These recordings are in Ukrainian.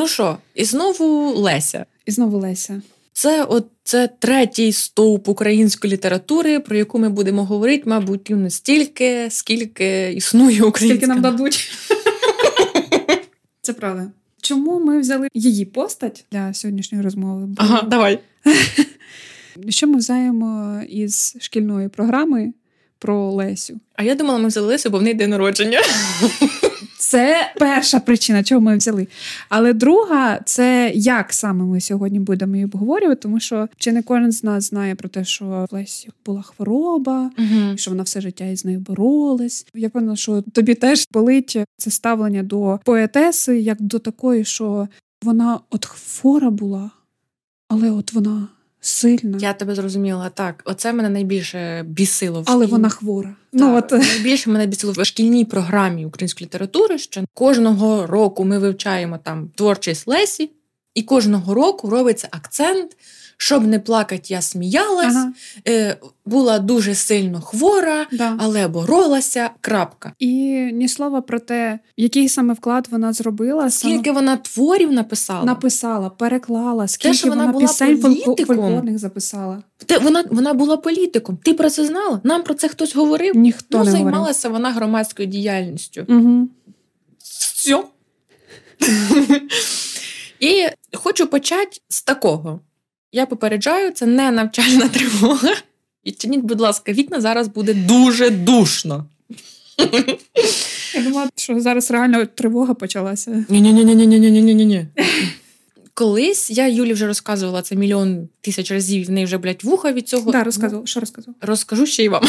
Ну що, і знову Леся. І знову Леся. Це от це третій стовп української літератури, про яку ми будемо говорити, мабуть, не стільки, скільки існує українська. Скільки нам дадуть. Це правда. Чому ми взяли її постать для сьогоднішньої розмови? Бо... Ага, давай. Що ми взаємо із шкільної програми про Лесю? А я думала, ми взяли Лесю, бо в неї день народження. Це перша причина, чого ми взяли. Але друга це як саме ми сьогодні будемо її обговорювати, тому що чи не кожен з нас знає про те, що в Лесі була хвороба, угу. що вона все життя із нею боролась. Я певна, що тобі теж болить це ставлення до поетеси, як до такої, що вона от хвора була, але от вона сильна. Я тебе зрозуміла. Так, оце мене найбільше бісило в але вона хвора. Так, ну от найбільше мене бісило в шкільній програмі української літератури. Що кожного року ми вивчаємо там творчість Лесі, і кожного року робиться акцент. Щоб не плакати, я сміялась, ага. е, була дуже сильно хвора, да. але боролася. крапка. І ні слова про те, який саме вклад вона зробила. Скільки саме... вона творів написала, написала, переклала, скільки те, вона, вона була пісень фольклорних записала. Те, вона вона була політиком. Ти про це знала? Нам про це хтось говорив? Ніхто ну, не займалася говорив. вона громадською діяльністю. Угу. Все. І хочу почати з такого. Я попереджаю, це не навчальна тривога. Відчиніть, будь ласка, вікна зараз буде дуже душно. Я думала, що зараз реально тривога почалася. Ні-ні-ні-ні-ні-ні-ні-ні. Колись я Юлі вже розказувала це мільйон тисяч разів, в неї вже блядь, вуха від цього. Да, розказувала. Що розказувала? Розкажу ще й вам.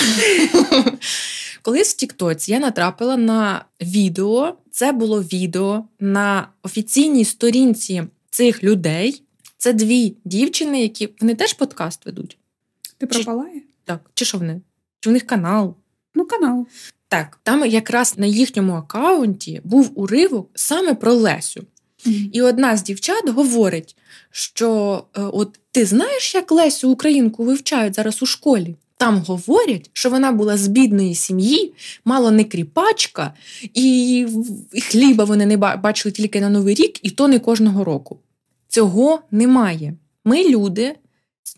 Колись в Тіктоці я натрапила на відео. Це було відео на офіційній сторінці цих людей. Це дві дівчини, які вони теж подкаст ведуть. Ти про Палає? Так, чи що вони? Чи в них канал? Ну, канал. Так, там якраз на їхньому аккаунті був уривок саме про Лесю. Mm-hmm. І одна з дівчат говорить, що е, от ти знаєш, як Лесю Українку вивчають зараз у школі? Там говорять, що вона була з бідної сім'ї, мало не кріпачка, і хліба вони не бачили тільки на Новий рік, і то не кожного року. Цього немає. Ми люди,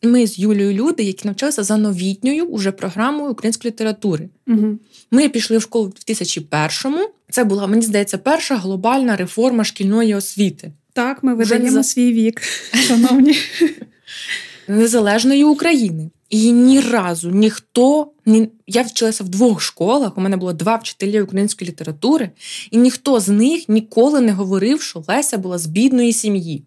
ми з Юлією люди, які навчалися за новітньою уже програмою української літератури. Угу. Ми пішли в школу в 2001-му. Це була, мені здається, перша глобальна реформа шкільної освіти. Так, ми видаємо за... свій вік, шановні. Незалежної України. І ні разу ніхто ні... я вчилася в двох школах. У мене було два вчителі української літератури, і ніхто з них ніколи не говорив, що Леся була з бідної сім'ї.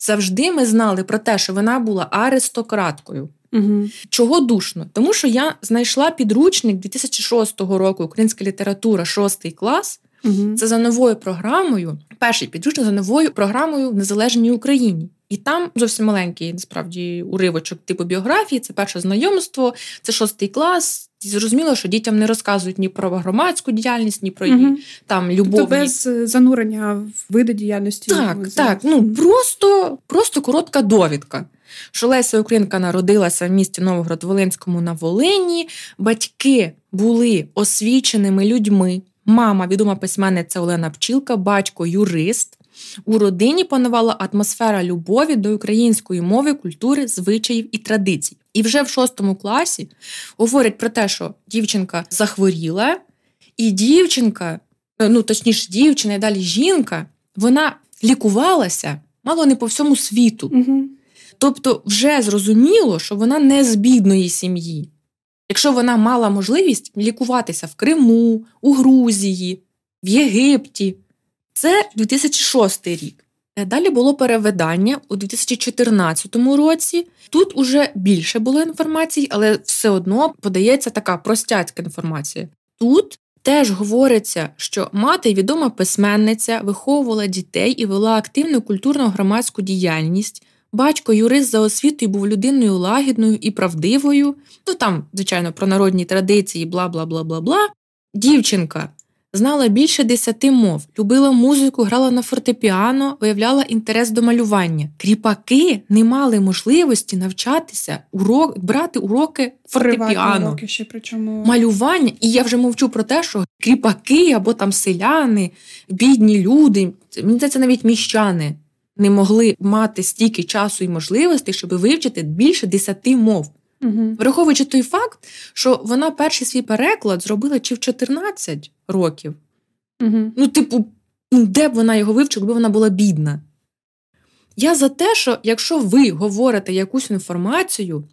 Завжди ми знали про те, що вона була аристократкою. Угу. Чого душно? Тому що я знайшла підручник 2006 року Українська література, шостий клас. Угу. Це за новою програмою. Перший підручник за новою програмою в Незалежній Україні. І там зовсім маленький, насправді, уривочок типу біографії, це перше знайомство, це шостий клас. І зрозуміло, що дітям не розказують ні про громадську діяльність, ні про її угу. там любові. Тобто без занурення в види діяльності. Так, так. Ну просто, просто коротка довідка. Що Леся Українка народилася в місті Новоград-Волинському на Волині. Батьки були освіченими людьми. Мама, відома письменниця Олена Пчілка, батько юрист. У родині панувала атмосфера любові до української мови, культури, звичаїв і традицій. І вже в шостому класі говорять про те, що дівчинка захворіла, і дівчинка, ну точніше, дівчина і далі жінка, вона лікувалася мало не по всьому світу. Угу. Тобто, вже зрозуміло, що вона не з бідної сім'ї. Якщо вона мала можливість лікуватися в Криму, у Грузії, в Єгипті, це 2006 рік. Е, далі було перевидання у 2014 році. Тут уже більше було інформації, але все одно подається така простяцька інформація. Тут теж говориться, що мати відома письменниця виховувала дітей і вела активну культурно громадську діяльність. Батько юрист за освітою був людиною лагідною і правдивою. Ну там, звичайно, про народні традиції, бла бла бла бла бла. Дівчинка знала більше десяти мов, любила музику, грала на фортепіано, виявляла інтерес до малювання. Кріпаки не мали можливості навчатися, урок, брати уроки фортепіано, уроки ще причому малювання. І я вже мовчу про те, що кріпаки або там селяни, бідні люди, мені здається, навіть міщани. Не могли мати стільки часу і можливостей, щоб вивчити більше десяти мов. Угу. Враховуючи той факт, що вона перший свій переклад зробила чи в 14 років. Угу. Ну, типу, ну, де б вона його вивчила, якби вона була бідна. Я за те, що якщо ви говорите якусь інформацію,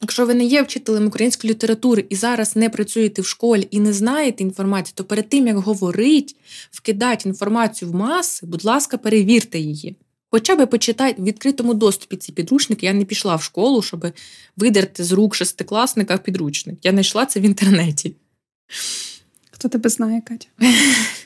якщо ви не є вчителем української літератури і зараз не працюєте в школі і не знаєте інформацію, то перед тим, як говорить, вкидати інформацію в маси, будь ласка, перевірте її. Хоча би почитай в відкритому доступі ці підручники. Я не пішла в школу, щоб видерти з рук шестикласника підручник. Я знайшла це в інтернеті. Хто тебе знає, Катя?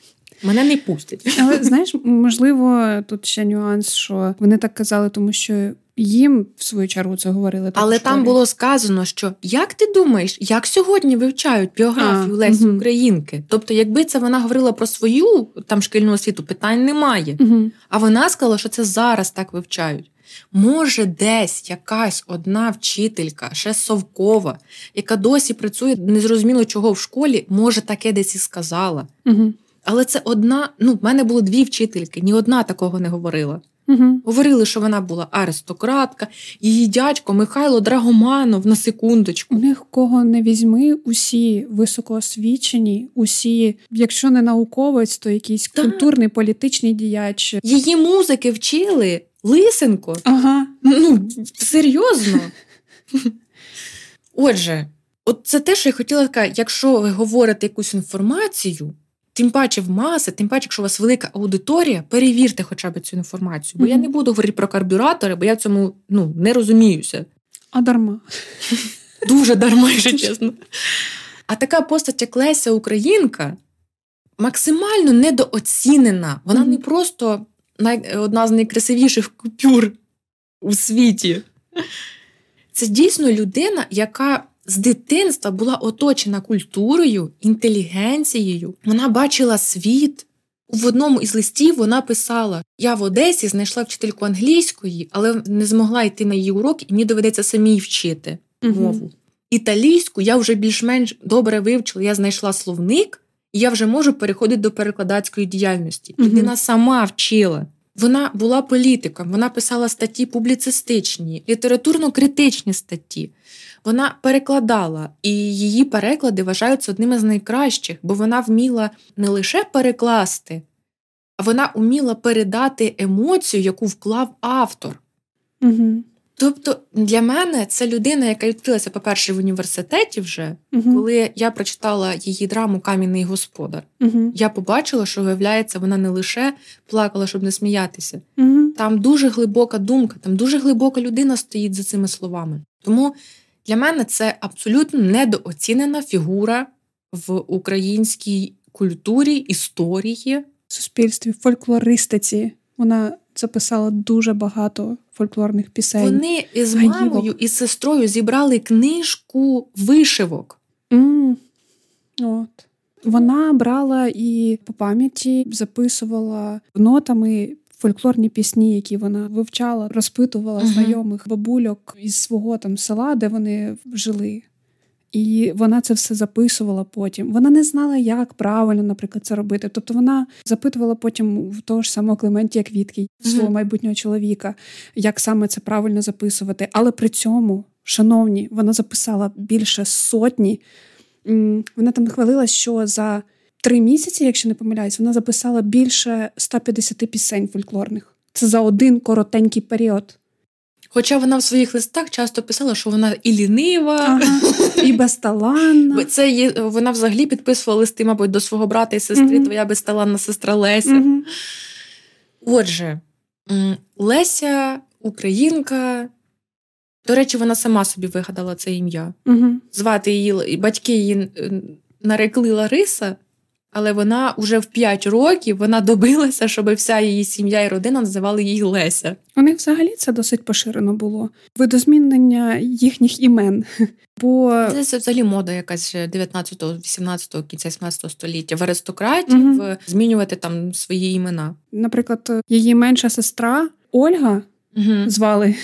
Мене не пустять. Але знаєш, можливо, тут ще нюанс, що вони так казали, тому що їм в свою чергу це говорили. Так Але там було сказано, що як ти думаєш, як сьогодні вивчають біографію А, Лесі мгм. Українки? Тобто, якби це вона говорила про свою там шкільну освіту, питань немає. Угу. А вона сказала, що це зараз так вивчають. Може, десь якась одна вчителька, ще совкова, яка досі працює незрозуміло чого в школі, може таке десь і сказала. Угу. Але це одна. Ну, в мене було дві вчительки, ні одна такого не говорила. Угу. Говорили, що вона була аристократка, її дядько Михайло Драгоманов на секундочку. У них кого не візьми, усі високоосвічені, усі, якщо не науковець, то якийсь Так. культурний політичний діяч. Її музики вчили Лисенко. Ага. Ну, серйозно. Отже, от це те, що я хотіла сказати, якщо ви говорите якусь інформацію, тим паче в маси, тим паче, якщо у вас велика аудиторія, перевірте хоча б цю інформацію. Бо я не буду говорити про карбюратори, бо я в цьому ну, не розуміюся. А дарма. Дуже дарма, якщо чесно. А така постать, як Леся Українка, максимально недооцінена. Вона Мгм. не просто най... одна з найкрасивіших купюр у світі. Це дійсно людина, яка з дитинства була оточена культурою, інтелігенцією. Вона бачила світ. В одному із листів вона писала: Я в Одесі знайшла вчительку англійської, але не змогла йти на її уроки, і мені доведеться самій вчити мову. Італійську я вже більш-менш добре вивчила. Я знайшла словник, і я вже можу переходити до перекладацької діяльності. Мгм. Людина сама вчила. Вона була політиком, вона писала статті публіцистичні, літературно-критичні статті. Вона перекладала, і її переклади вважаються одними з найкращих, бо вона вміла не лише перекласти, а вона вміла передати емоцію, яку вклав автор. Угу. Тобто для мене це людина, яка відкрилася, по-перше, в університеті вже, Угу. коли я прочитала її драму Кам'яний господар. Угу. Я побачила, що виявляється, вона не лише плакала, щоб не сміятися. Угу. Там дуже глибока думка, там дуже глибока людина стоїть за цими словами. Тому для мене це абсолютно недооцінена фігура в українській культурі, історії. суспільстві, фольклористиці. Вона записала дуже багато фольклорних пісень. Вони з Гаївок. мамою і сестрою зібрали книжку вишивок. М, От. Вона брала і по пам'яті записувала нотами фольклорні пісні, які вона вивчала, розпитувала Мгм. знайомих бабульок із свого там села, де вони жили. І вона це все записувала потім. Вона не знала, як правильно, наприклад, це робити. Тобто вона запитувала потім в того ж самого Клементія Квітки, свого Мгм. майбутнього чоловіка, як саме це правильно записувати. Але при цьому, шановні, вона записала більше сотні. Вона там хвалила, що за три місяці, якщо не помиляюсь, вона записала більше 150 пісень фольклорних. Це за один коротенький період. Хоча вона в своїх листах часто писала, що вона і лінива, Ага. І безталанна. Це є, вона взагалі підписувала листи, мабуть, до свого брата і сестри, Мгм. твоя безталанна сестра Леся. Мгм. Отже, Леся, українка. До речі, вона сама собі вигадала це ім'я. Мгм. Звати її батьки її нарекли Лариса, але вона вже в 5 років вона добилася, щоб вся її сім'я і родина називали її Леся. У них взагалі це досить поширено було. Видозмінення їхніх імен. Бо Це, це взагалі мода якась ще 19-го, 18-го, кінця 17-го століття. В аристократів е, змінювати там свої імена. наприклад, її менша сестра Ольга Угу. звали,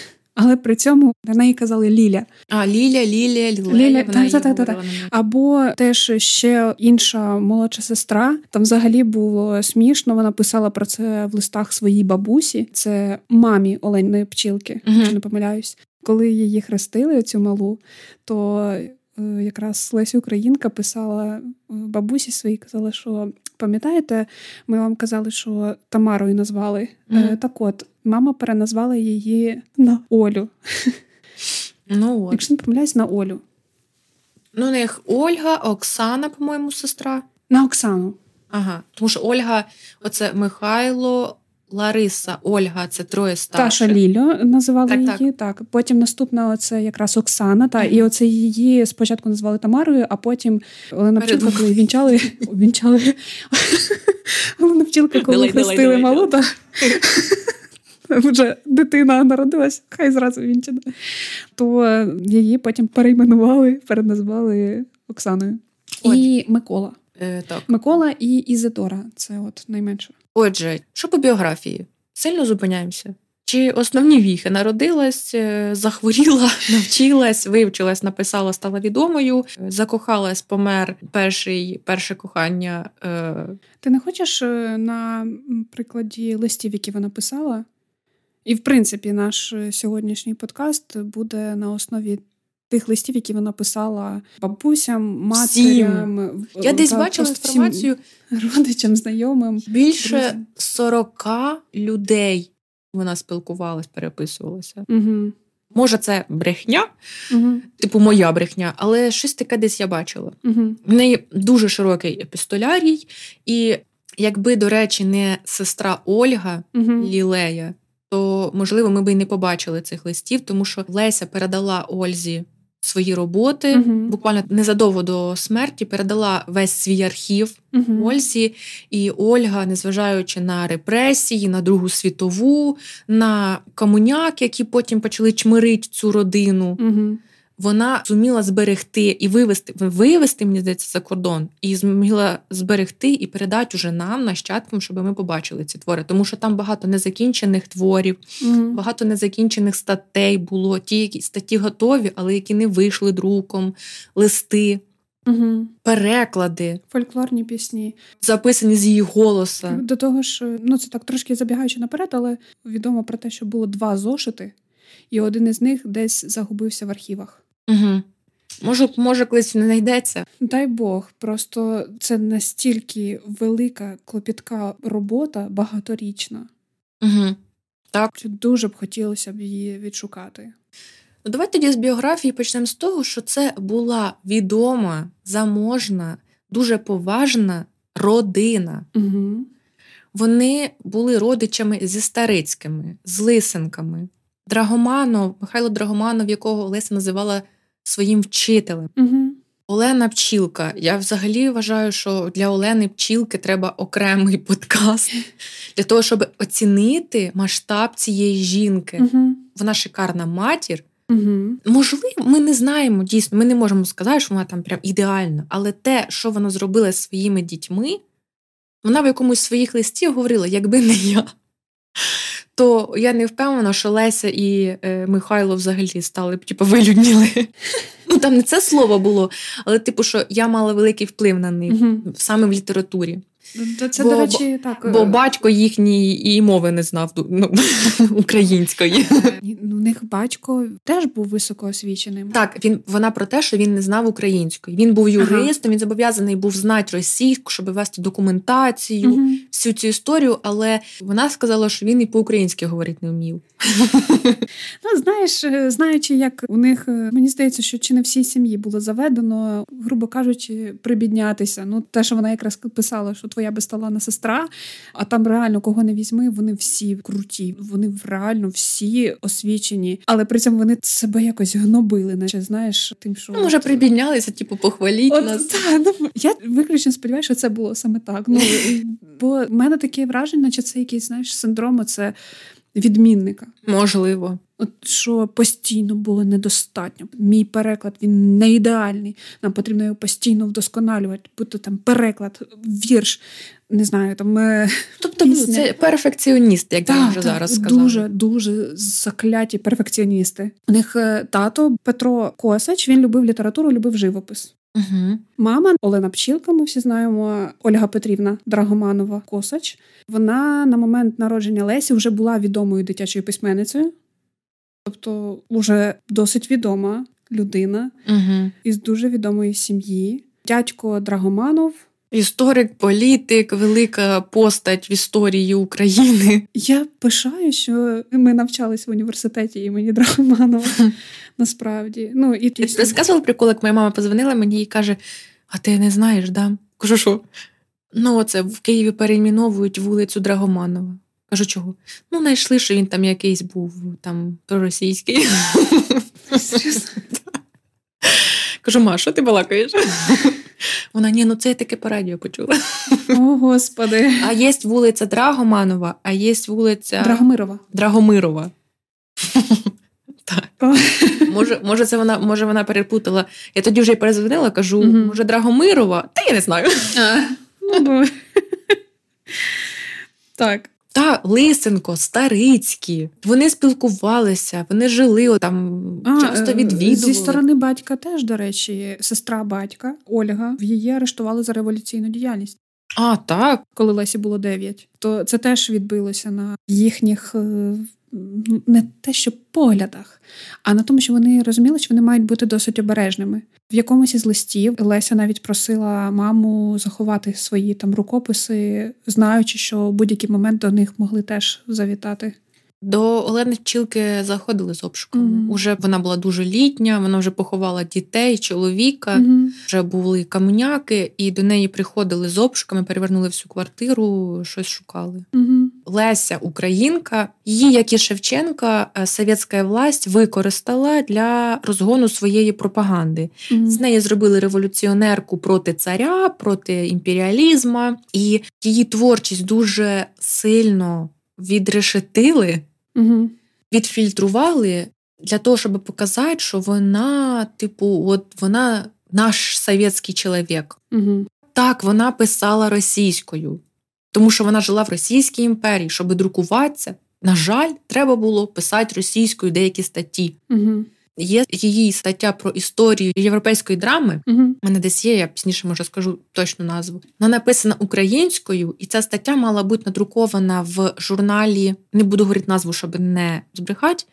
але при цьому на неї казали Ліля. А, Ліля. Ліля, вона так, так, так, так. Або теж ще інша молодша сестра. Там взагалі було смішно. Вона писала про це в листах своїй бабусі. Це мамі Олени Пчілки, якщо не помиляюсь. Коли її хрестили, цю малу, то е, якраз Леся Українка писала е, бабусі своїй, казала, що пам'ятаєте, ми вам казали, що Тамарою назвали. Mm-hmm. Так от, мама переназвала її на Олю. Ну от. Якщо не помиляюсь, на Олю. Ну, у них Ольга, Оксана, по-моєму, сестра. На Оксану. Ага. Тому що Ольга, оце Михайло, Лариса, Ольга це троє старших. Таша Лілю називали Так, так. її. Так. Потім наступна це якраз Оксана. Та Мгм. і оце її спочатку назвали Тамарою, а потім Олена Пчілка, коли вінчали, вінчали. Олена Пчілка, коли хрестили малу, та вже дитина народилась, хай зразу вінчана. То е, її потім перейменували, переназвали Оксаною. І Микола. Е, так. Микола і Ізидора. Це от найменше. Отже, що по біографії? Сильно зупиняємося? Чи основні віхи народилась, е, захворіла, навчилась, вивчилась, написала, стала відомою, е, закохалась, помер перший, перше кохання. Ти не хочеш на прикладі листів, які вона писала? І, в принципі, наш сьогоднішній подкаст буде на основі тих листів, які вона писала бабусям, Всім. матерям. в- Я десь бачила інформацію, родичам, знайомим. більше друзям. 40 людей вона спілкувалась, переписувалася. Угу. Може, це брехня, Угу. типу моя брехня, але щось таке десь я бачила. Угу. В неї дуже широкий епістолярій, і якби, до речі, не сестра Ольга Угу. Лілея, то можливо ми б і не побачили цих листів, тому що Леся передала Ользі свої роботи. Мгм. Буквально незадовго до смерті передала весь свій архів Угу. Ользі, і Ольга, незважаючи на репресії, на Другу світову, на комуняк, які потім почали чмирити цю родину. Вона зуміла зберегти і вивести, вивести, мені здається, за кордон, і змогла зберегти і передати уже нам, нащадкам, щоб ми побачили ці твори. Тому що там багато незакінчених творів, Угу. багато незакінчених статей було. Ті, які статті готові, але які не вийшли друком, листи, Угу. переклади, Фольклорні пісні. записані з її голоса. До того ж, ну це так трошки забігаючи наперед, але відомо про те, що було два зошити, і один із них десь загубився в архівах. Угу. Може, може, колись не знайдеться. Дай Бог, просто це настільки велика клопітка робота, багаторічна, Угу. Так. що дуже б хотілося б її відшукати. Ну, давай тоді з біографії почнемо з того, що це була відома, заможна, дуже поважна родина. Угу. Вони були родичами зі Старицькими, з Лисенками. Драгоманов, Михайло Драгоманов, якого Леся називала своїм вчителем. Угу. Олена Пчілка. Я взагалі вважаю, що для Олени Пчілки треба окремий подкаст для того, щоб оцінити масштаб цієї жінки. Угу. Вона шикарна матір. Угу. Можливо, ми не знаємо дійсно, ми не можемо сказати, що вона там прям ідеальна, але те, що вона зробила зі своїми дітьми, вона в якомусь своїх листів говорила, якби не я. То я не впевнена, що Леся і е, Михайло взагалі стали б, типу, вилюдніли. Ну там не це слово було, але типу, що я мала великий вплив на них саме в літературі. Це, Бо- до речі, так. Бо е, батько їхній і мови не знав ну, української. ну, у них батько теж був високоосвіченим. Так, він вона про те, що він не знав української. Він був юристом, він зобов'язаний був знати російську, щоб вести документацію, Угу. всю цю історію. Але вона сказала, що він і по-українськи говорити не вмів. Ну, знаєш, е, знаючи, як у них е, мені здається, що чи не всій сім'ї було заведено, грубо кажучи, прибіднятися. Ну, те, що вона якраз писала, що твоя безталана сестра, а там реально кого не візьми, вони всі круті, вони реально всі освічені, але при цьому вони себе якось гнобили, наче знаєш, тим, що Ну, може, прибіднялися, типу, похваліть От, нас. та, ну, я виключно сподіваюся, що це було саме так. Ну, бо в мене таке враження, наче це якийсь знаєш, синдром, це відмінника. Можливо. От що постійно було недостатньо. Мій переклад він не ідеальний. Нам потрібно його постійно вдосконалювати, будь-то там переклад, вірш, не знаю, там. Е, тобто ну, пісня. це перфекціоніст, як я вже зараз сказала. Дуже дуже закляті перфекціоністи. У них е, тато Петро Косач, він любив літературу, любив живопис. Угу. Мама Олена Пчілка, ми всі знаємо, Ольга Петрівна Драгоманова Косач. Вона на момент народження Лесі вже була відомою дитячою письменницею, тобто вже досить відома людина угу. із дуже відомої сім'ї. Дядько Драгоманов. Історик, політик, велика постать в історії України. Я пишаю, що ми навчались в університеті імені Драгоманова. Насправді. Ну, і Ти розказувала прикол, як моя мама позвонила мені і каже: А ти не знаєш, да? Кажу, що? Ну, оце в Києві перейменовують вулицю Драгоманова. Кажу, чого? Ну, знайшли, що він там якийсь був там проросійський. Кажу, ма, що ти балакаєш? Вона ні, ну це я таке по радіо почула. О, Господи. А є вулиця Драгоманова, а є вулиця Драгомирова. Драгомирова. Так. Може, може, це вона може вона перепутала. Я тоді вже й перезвонила, кажу, угу. може, Драгомирова? Та я не знаю. А, ну, Так. Та Лисенко, Старицькі. Вони спілкувалися, вони жили там, а, часто е, відвідували. Зі сторони батька теж, до речі, сестра батька Ольга в її арештували за революційну діяльність. А, так. Коли Лесі було 9. То це теж відбилося на їхніх е, не те, що поглядах, а на тому, що вони розуміли, що вони мають бути досить обережними. В якомусь із листів Леся навіть просила маму заховати свої там рукописи, знаючи, що в будь-який момент до них могли теж завітати. До Олени Пчілки заходили з обшуками. Mm-hmm. Уже вона була дуже літня, вона вже поховала дітей, чоловіка, mm-hmm. вже були каменяки, і до неї приходили з обшуками, перевернули всю квартиру, щось шукали. Mm-hmm. Леся, Українка, її, як і Шевченка, е, совєтська власть використала для розгону своєї пропаганди. З неї зробили революціонерку проти царя, проти імперіалізму, і її творчість дуже сильно відрешетили, угу. відфільтрували для того, щоб показати, що вона, типу, от вона наш совєтський чоловік. Угу. Так, вона писала російською, тому що вона жила в Російській імперії, щоб друкуватися. На жаль, треба було писати російською деякі статті. Угу. Є її стаття про історію європейської драми. Угу. У мене десь є, я пізніше може скажу точну назву. Вона написана українською, і ця стаття мала бути надрукована в журналі. Не буду говорити назву, щоб не збрехати.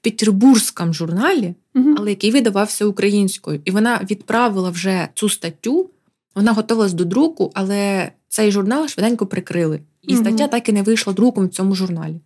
В Петербурзькому журналі, угу. але який видавався українською. І вона відправила вже цю статтю. Вона готувалась до друку, але цей журнал швиденько прикрили. І стаття так і не вийшла друком в цьому журналі.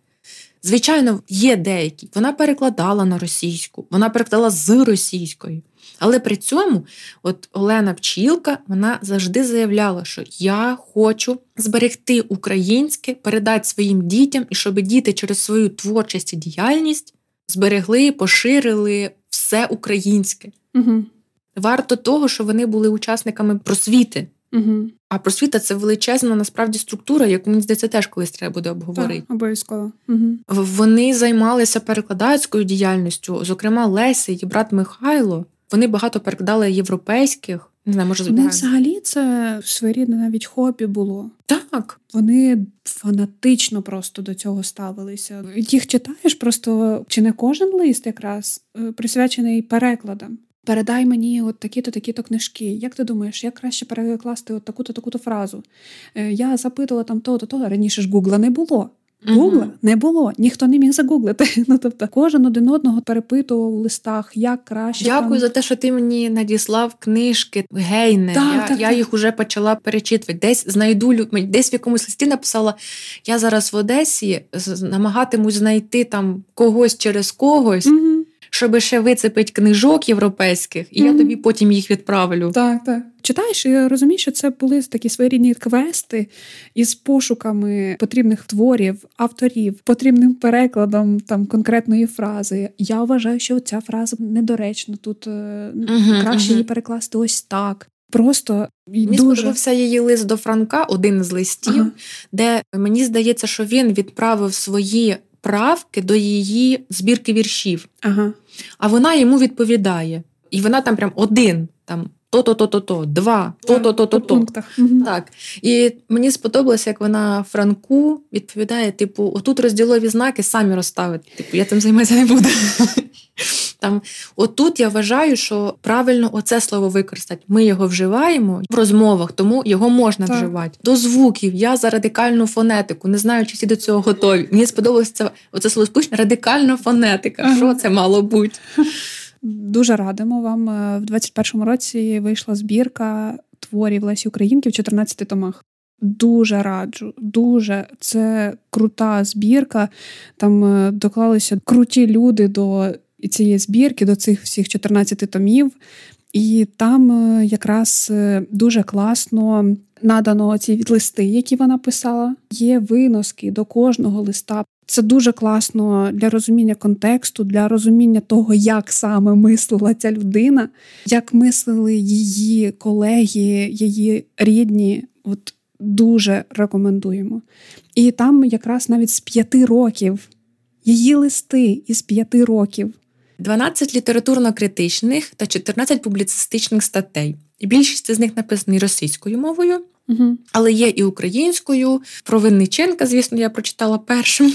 Звичайно, є деякі. Вона перекладала на російську, вона перекладала з російської. Але при цьому, от Олена Пчілка, вона завжди заявляла, що я хочу зберегти українське, передати своїм дітям, і щоб діти через свою творчість і діяльність зберегли, поширили все українське. Угу. Варто того, що вони були учасниками просвіти. Угу. А просвіта це величезна насправді структура, яку мені здається, теж колись треба буде обговорити. Так, Обов'язково. Угу. Вони займалися перекладацькою діяльністю, зокрема, Леся, її брат Михайло. Вони багато перекладали європейських. Не знаю, може Вони взагалі це своєрідне навіть хобі було. Так. Вони фанатично просто до цього ставилися. Їх читаєш просто чи не кожен лист якраз е, присвячений перекладам. Передай мені от такі-то, такі-то книжки. Як ти думаєш, як краще перекласти от таку-то таку-то фразу? Е, я запитувала там то-то, то раніше ж Гугла не було. Гугла uh не було, ніхто не міг загуглити. Ну тобто, кожен один одного перепитував у листах, як краще. Дякую там... за те, що ти мені надіслав книжки гейне. Так, я так, я так. їх уже почала перечитувати. Десь знайду десь в якомусь листі написала: я зараз в Одесі намагатимусь знайти там когось через когось. uh щоб ще вицепити книжок європейських, і mm-hmm. я тобі потім їх відправлю. Так, так. Читаєш, і розумієш, що це були такі своєрідні квести із пошуками потрібних творів, авторів, потрібним перекладом там конкретної фрази. Я вважаю, що ця фраза недоречна. Тут uh-huh, краще uh-huh. її перекласти ось так. Просто мені дуже... сподобався її лист до Франка, один з листів, ага. де мені здається, що він відправив свої правки до її збірки віршів. Ага. А вона йому відповідає. І вона там прям один, там то-то-то-то-то, два, то-то-то-то-то. Так. І мені сподобалося, як вона Франку відповідає: типу, отут розділові знаки самі розставити. Типу, я тим займатися не буду. Там, Отут я вважаю, що правильно оце слово використати. Ми його вживаємо в розмовах, тому його можна так. вживати. До звуків я за радикальну фонетику. Не знаю, чи всі до цього готові. Мені сподобалося це оце слово спущення радикальна фонетика. Ага. Що це мало бути? Дуже радимо вам. Е, в 21-му році вийшла збірка творів Лесі Українки в 14 томах. Дуже раджу, дуже це крута збірка. Там е, доклалися круті люди до цієї збірки, до цих всіх 14 томів. І там е, якраз дуже класно надано ці листи, які вона писала. Є виноски до кожного листа. Це дуже класно для розуміння контексту, для розуміння того, як саме мислила ця людина, як мислили її колеги, її рідні. От дуже рекомендуємо. І там якраз навіть з п'яти років її листи із п'яти років. 12 літературно-критичних та 14 публіцистичних статей. І більшість з них написані російською мовою, угу. але є і українською. Про Винниченка, звісно, я прочитала першим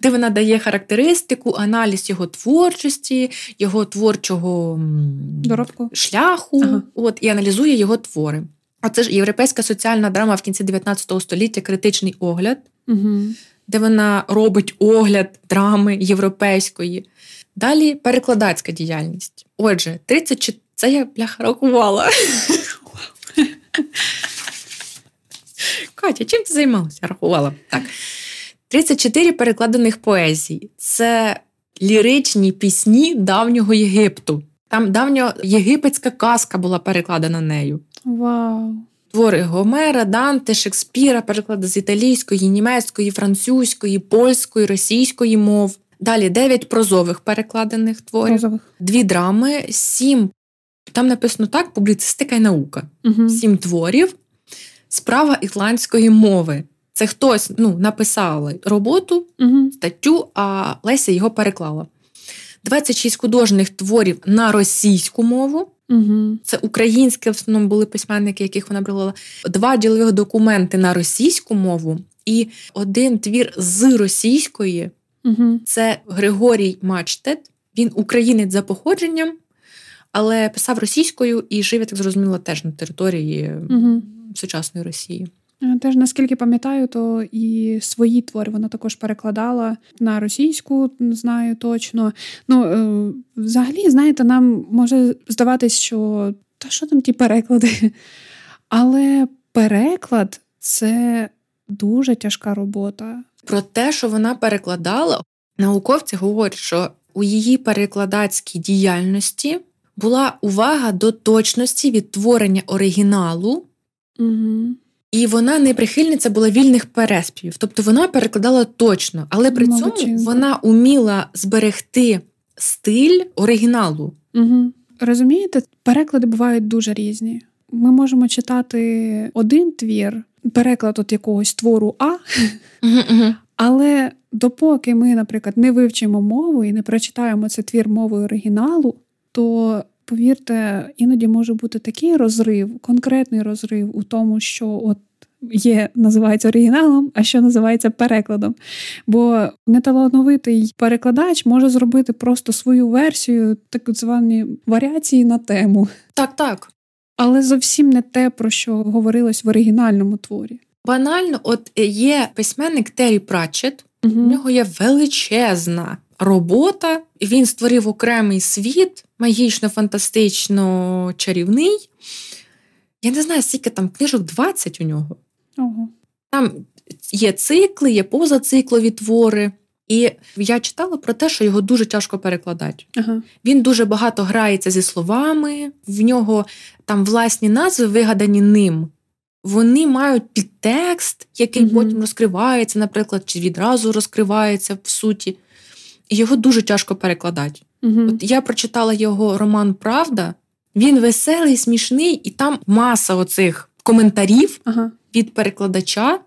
де вона дає характеристику, аналіз його творчості, його творчого Доробку. шляху ага. от, і аналізує його твори. А це ж європейська соціальна драма в кінці 19 століття, критичний огляд, угу. Де вона робить огляд драми європейської. Далі перекладацька діяльність. Отже, 34... це я бляха рахувала. Катя, чим ти займалася? Рахувала. Так. 34 перекладених поезій це ліричні пісні давнього Єгипту. Там давньоєгипетська казка була перекладена нею. Вау! Твори Гомера, Данте, Шекспіра, переклади з італійської, німецької, французької, польської, російської мов. Далі дев'ять прозових перекладених творів, Прозових. дві драми, сім. Там написано так: публіцистика і наука. Угу. Сім творів, справа ірландської мови. Це хтось ну, написали роботу, угу. статтю, а Леся його переклала. 26 художніх творів на російську мову. Угу. Це українські в основному були письменники, яких вона брала. Два ділових документи на російську мову, і один твір з російської угу. це Григорій Мачтет. Він українець за походженням, але писав російською і жив, я так зрозуміло, теж на території угу. сучасної Росії. Е, теж наскільки пам'ятаю, то і свої твори вона також перекладала на російську, знаю точно. Ну, е, взагалі, знаєте, нам може здаватись, що та що там ті переклади? Але переклад це дуже тяжка робота. Про те, що вона перекладала, науковці говорять, що у її перекладацькій діяльності була увага до точності відтворення оригіналу. Угу. І вона не прихильниця була вільних переспівів. Тобто вона перекладала точно, але при Молодчинка. цьому вона уміла зберегти стиль оригіналу. Угу. Розумієте, переклади бувають дуже різні. Ми можемо читати один твір, переклад от якогось твору А, але допоки ми, наприклад, не вивчимо мову і не прочитаємо цей твір мовою оригіналу, то повірте, іноді може бути такий розрив, конкретний розрив у тому, що от. Є, називається оригіналом, а що називається перекладом. Бо неталановитий перекладач може зробити просто свою версію, так звані варіації на тему. Так, так. Але зовсім не те, про що говорилось в оригінальному творі. Банально, от є письменник Террі Пратчет, угу. у нього є величезна робота, він створив окремий світ, магічно, фантастично чарівний. Я не знаю, скільки там книжок 20 у нього. Ого. Там є цикли, є позациклові твори. І я читала про те, що його дуже тяжко перекладати. Ага. Він дуже багато грається зі словами, в нього там власні назви вигадані ним. Вони мають підтекст, який угу. потім розкривається, наприклад, чи відразу розкривається в суті його дуже тяжко перекладати. Угу. От я прочитала його роман Правда. Він веселий, смішний, і там маса оцих коментарів ага. від перекладача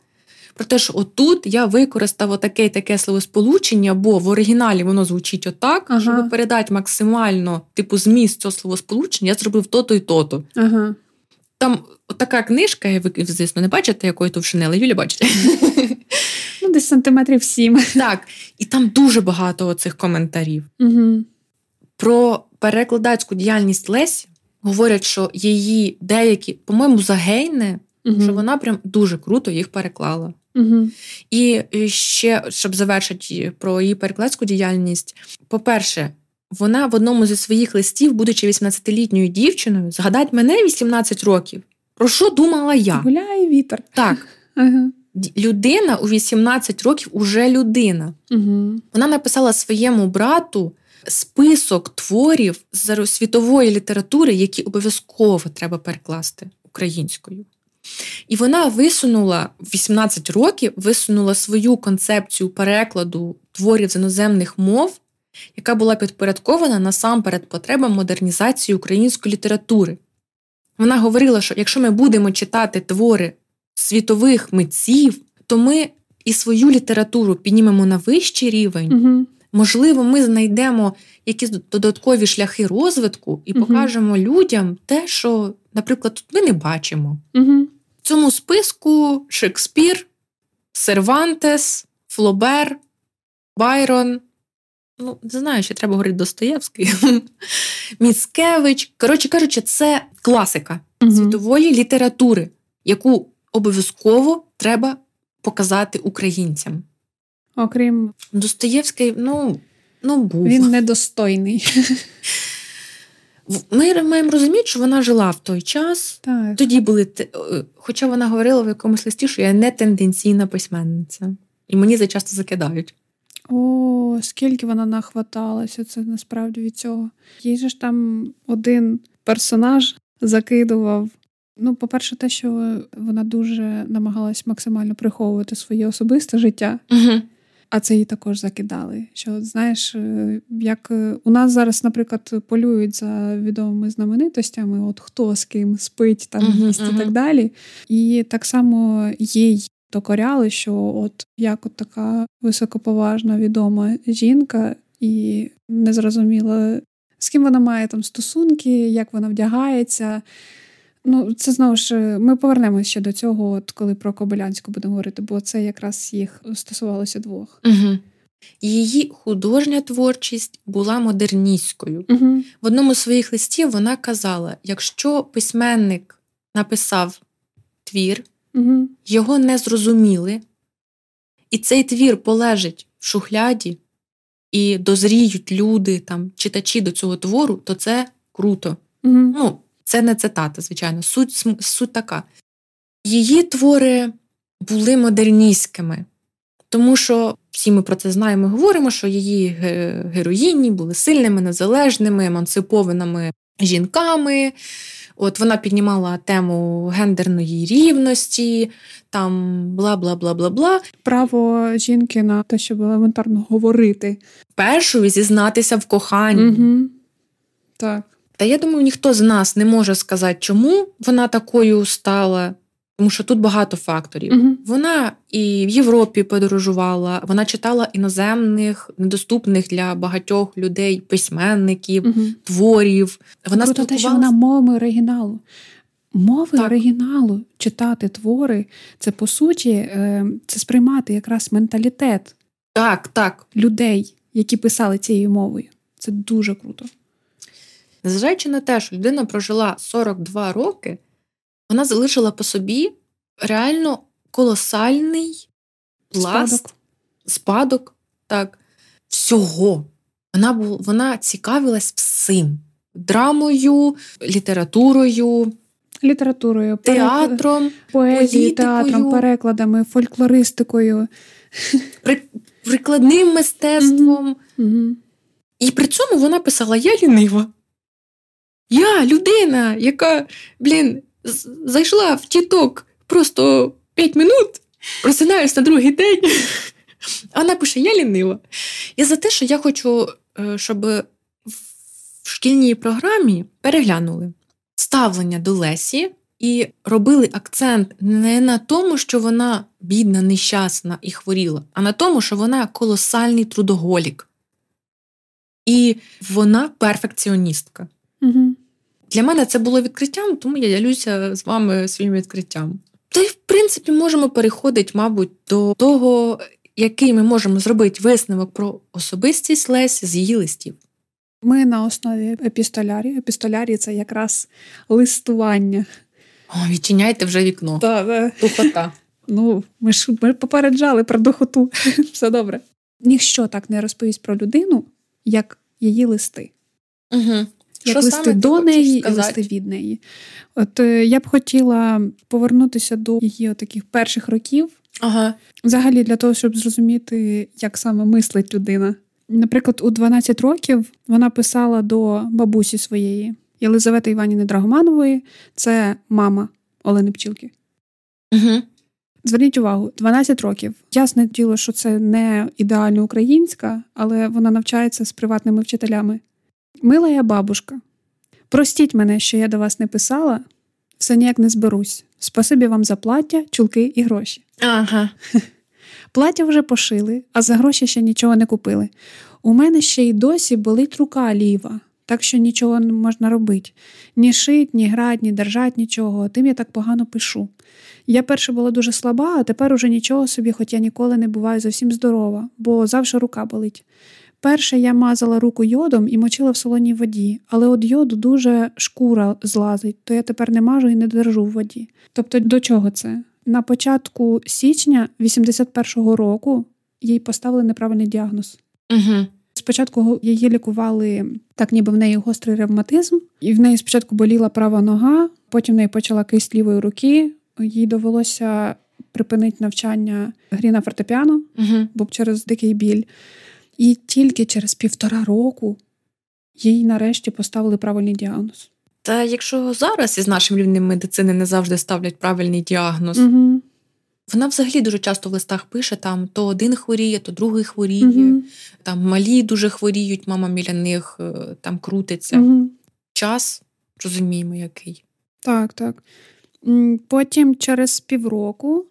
про те, що отут я використав отаке таке словосполучення, бо в оригіналі воно звучить отак, ага. щоб передати максимально типу зміст цього словосполучення, я зробив то-то і то-то. Ага. Там така книжка, ви, звісно, не бачите, якої товщини, але Юля бачите. Ну, десь сантиметрів сім. Так. І там дуже багато оцих коментарів. Угу. Про перекладацьку діяльність Лесі говорять, що її деякі, по-моєму, загейне, угу. що вона прям дуже круто їх переклала. Угу. І ще, щоб завершити про її перекладську діяльність, по-перше, вона в одному зі своїх листів, будучи 18-літньою дівчиною, згадать мене 18 років. Про що думала я? Гуляє вітер. Так. Ага. Людина у 18 років уже людина. Угу. Вона написала своєму брату список творів з світової літератури, які обов'язково треба перекласти українською. І вона висунула 18 років, висунула свою концепцію перекладу творів з іноземних мов, яка була підпорядкована насамперед потребам модернізації української літератури. Вона говорила, що якщо ми будемо читати твори світових митців, то ми і свою літературу піднімемо на вищий рівень. Угу. Можливо, ми знайдемо якісь додаткові шляхи розвитку і угу. покажемо людям те, що, наприклад, тут ми не бачимо. Угу. В цьому списку Шекспір, Сервантес, Флобер, Байрон. Ну, не знаю, що треба говорити Достоєвський, Міцкевич. Коротше кажучи, це класика угу. світової літератури, яку обов'язково треба показати українцям. Окрім Достоєвський, ну, ну був. Він недостойний. Ми маємо розуміти, що вона жила в той час. Так. Тоді були, е, Хоча вона говорила в якомусь листі, що я не тенденційна письменниця. І мені це часто закидають. О, скільки вона нахваталася, це насправді від цього. Їй же ж там один персонаж закидував Ну, по-перше, те, що вона дуже намагалась максимально приховувати своє особисте життя, угу. А це їй також закидали. Що знаєш, е, як е, у нас зараз, наприклад, полюють за відомими знаменитостями, от хто з ким спить, там їсть угу. і так далі. І так само їй докоряли, що от як от така високоповажна відома жінка, і незрозуміло, з ким вона має там стосунки, як вона вдягається. Ну, це знову ж ми повернемося ще до цього, от коли про Кобилянську будемо говорити, бо це якраз їх стосувалося двох. Угу. Її художня творчість була модерністською. Угу. В одному з своїх листів вона казала: якщо письменник написав твір, угу. його не зрозуміли, і цей твір полежить в шухляді, і дозріють люди, там, читачі до цього твору, то це круто. Угу. Ну, це не цитата, звичайно, суть суть така. Її твори були модерністськими, тому що всі ми про це знаємо і говоримо, що її героїні були сильними, незалежними, емансипованими жінками. От Вона піднімала тему гендерної рівності, там бла бла бла бла бла. Право жінки на те, щоб елементарно говорити. Першою зізнатися в коханні. Угу. Так. Та я думаю, ніхто з нас не може сказати, чому вона такою стала. Тому що тут багато факторів. uh Вона і в Європі подорожувала, вона читала іноземних, недоступних для багатьох людей письменників, uh творів. Вона Круто те, що вона мовами оригіналу. Мови так. оригіналу читати твори, це по суті е, це сприймати якраз менталітет так, так. людей, які писали цією мовою. Це дуже круто. Незважаючи на те, що людина прожила 42 роки, вона залишила по собі реально колосальний пласт, спадок, спадок так, всього. Вона бу, вона цікавилась всім: драмою, літературою, літературою, театром, поезією, театром, перекладами, фольклористикою, при, прикладним мистецтвом. Угу. І при цьому вона писала: Я лінива. Я людина, яка, блін, зайшла в тіток просто 5 минут, просинаюсь на другий день. Вона пише: Я лінива. Я за те, що я хочу, е, щоб в шкільній програмі переглянули ставлення до Лесі і робили акцент не на тому, що вона бідна, нещасна і хворіла, а на тому, що вона колосальний трудоголік. І вона перфекціоністка. Угу. Для мене це було відкриттям, тому я ділюся з вами своїм відкриттям. Та й, в принципі, можемо переходити, мабуть, до того, який ми можемо зробити висновок про особистість Лесі з її листів. Ми на основі епістолярії. Епістолярії це якраз листування. О, відчиняйте вже вікно. Та, Духота. Ну, ми ж ми попереджали про духоту. Все добре. Ніщо так не розповість про людину, як її листи. Угу. Як листи саме до неї і листи від неї. От е, я б хотіла повернутися до її таких перших років, Ага. взагалі для того, щоб зрозуміти, як саме мислить людина. Наприклад, у 12 років вона писала до бабусі своєї Єлизавети Іванівни Драгоманової, це мама Олени Пчілки. Угу. Зверніть увагу, 12 років. Ясне діло, що це не ідеально українська, але вона навчається з приватними вчителями. Мила я бабушка. Простіть мене, що я до вас не писала, все ніяк не зберусь. Спасибі вам за плаття, чулки і гроші. Ага. Плаття вже пошили, а за гроші ще нічого не купили. У мене ще й досі болить рука ліва, так що нічого не можна робити. Ні шить, ні грать, ні держать, нічого, тим я так погано пишу. Я перше була дуже слаба, а тепер уже нічого собі, хоч я ніколи не буваю зовсім здорова, бо завжди рука болить. Перше я мазала руку йодом і мочила в солоній воді, але від йоду дуже шкура злазить, то я тепер не мажу і не держу в воді. Тобто до чого це? На початку січня 81-го року їй поставили неправильний діагноз. Угу. Спочатку її лікували так, ніби в неї гострий ревматизм, і в неї спочатку боліла права нога, потім в неї почала кисть лівої руки. Їй довелося припинити навчання грі на фортепіано, Угу. бо через дикий біль. І тільки через півтора року їй нарешті поставили правильний діагноз. Та якщо зараз із нашим рівнем медицини не завжди ставлять правильний діагноз, Угу. вона взагалі дуже часто в листах пише там то один хворіє, то другий хворіє, Угу. там малі дуже хворіють, мама біля них е, там крутиться. Угу. Час розуміємо, який. Так, так. Потім через півроку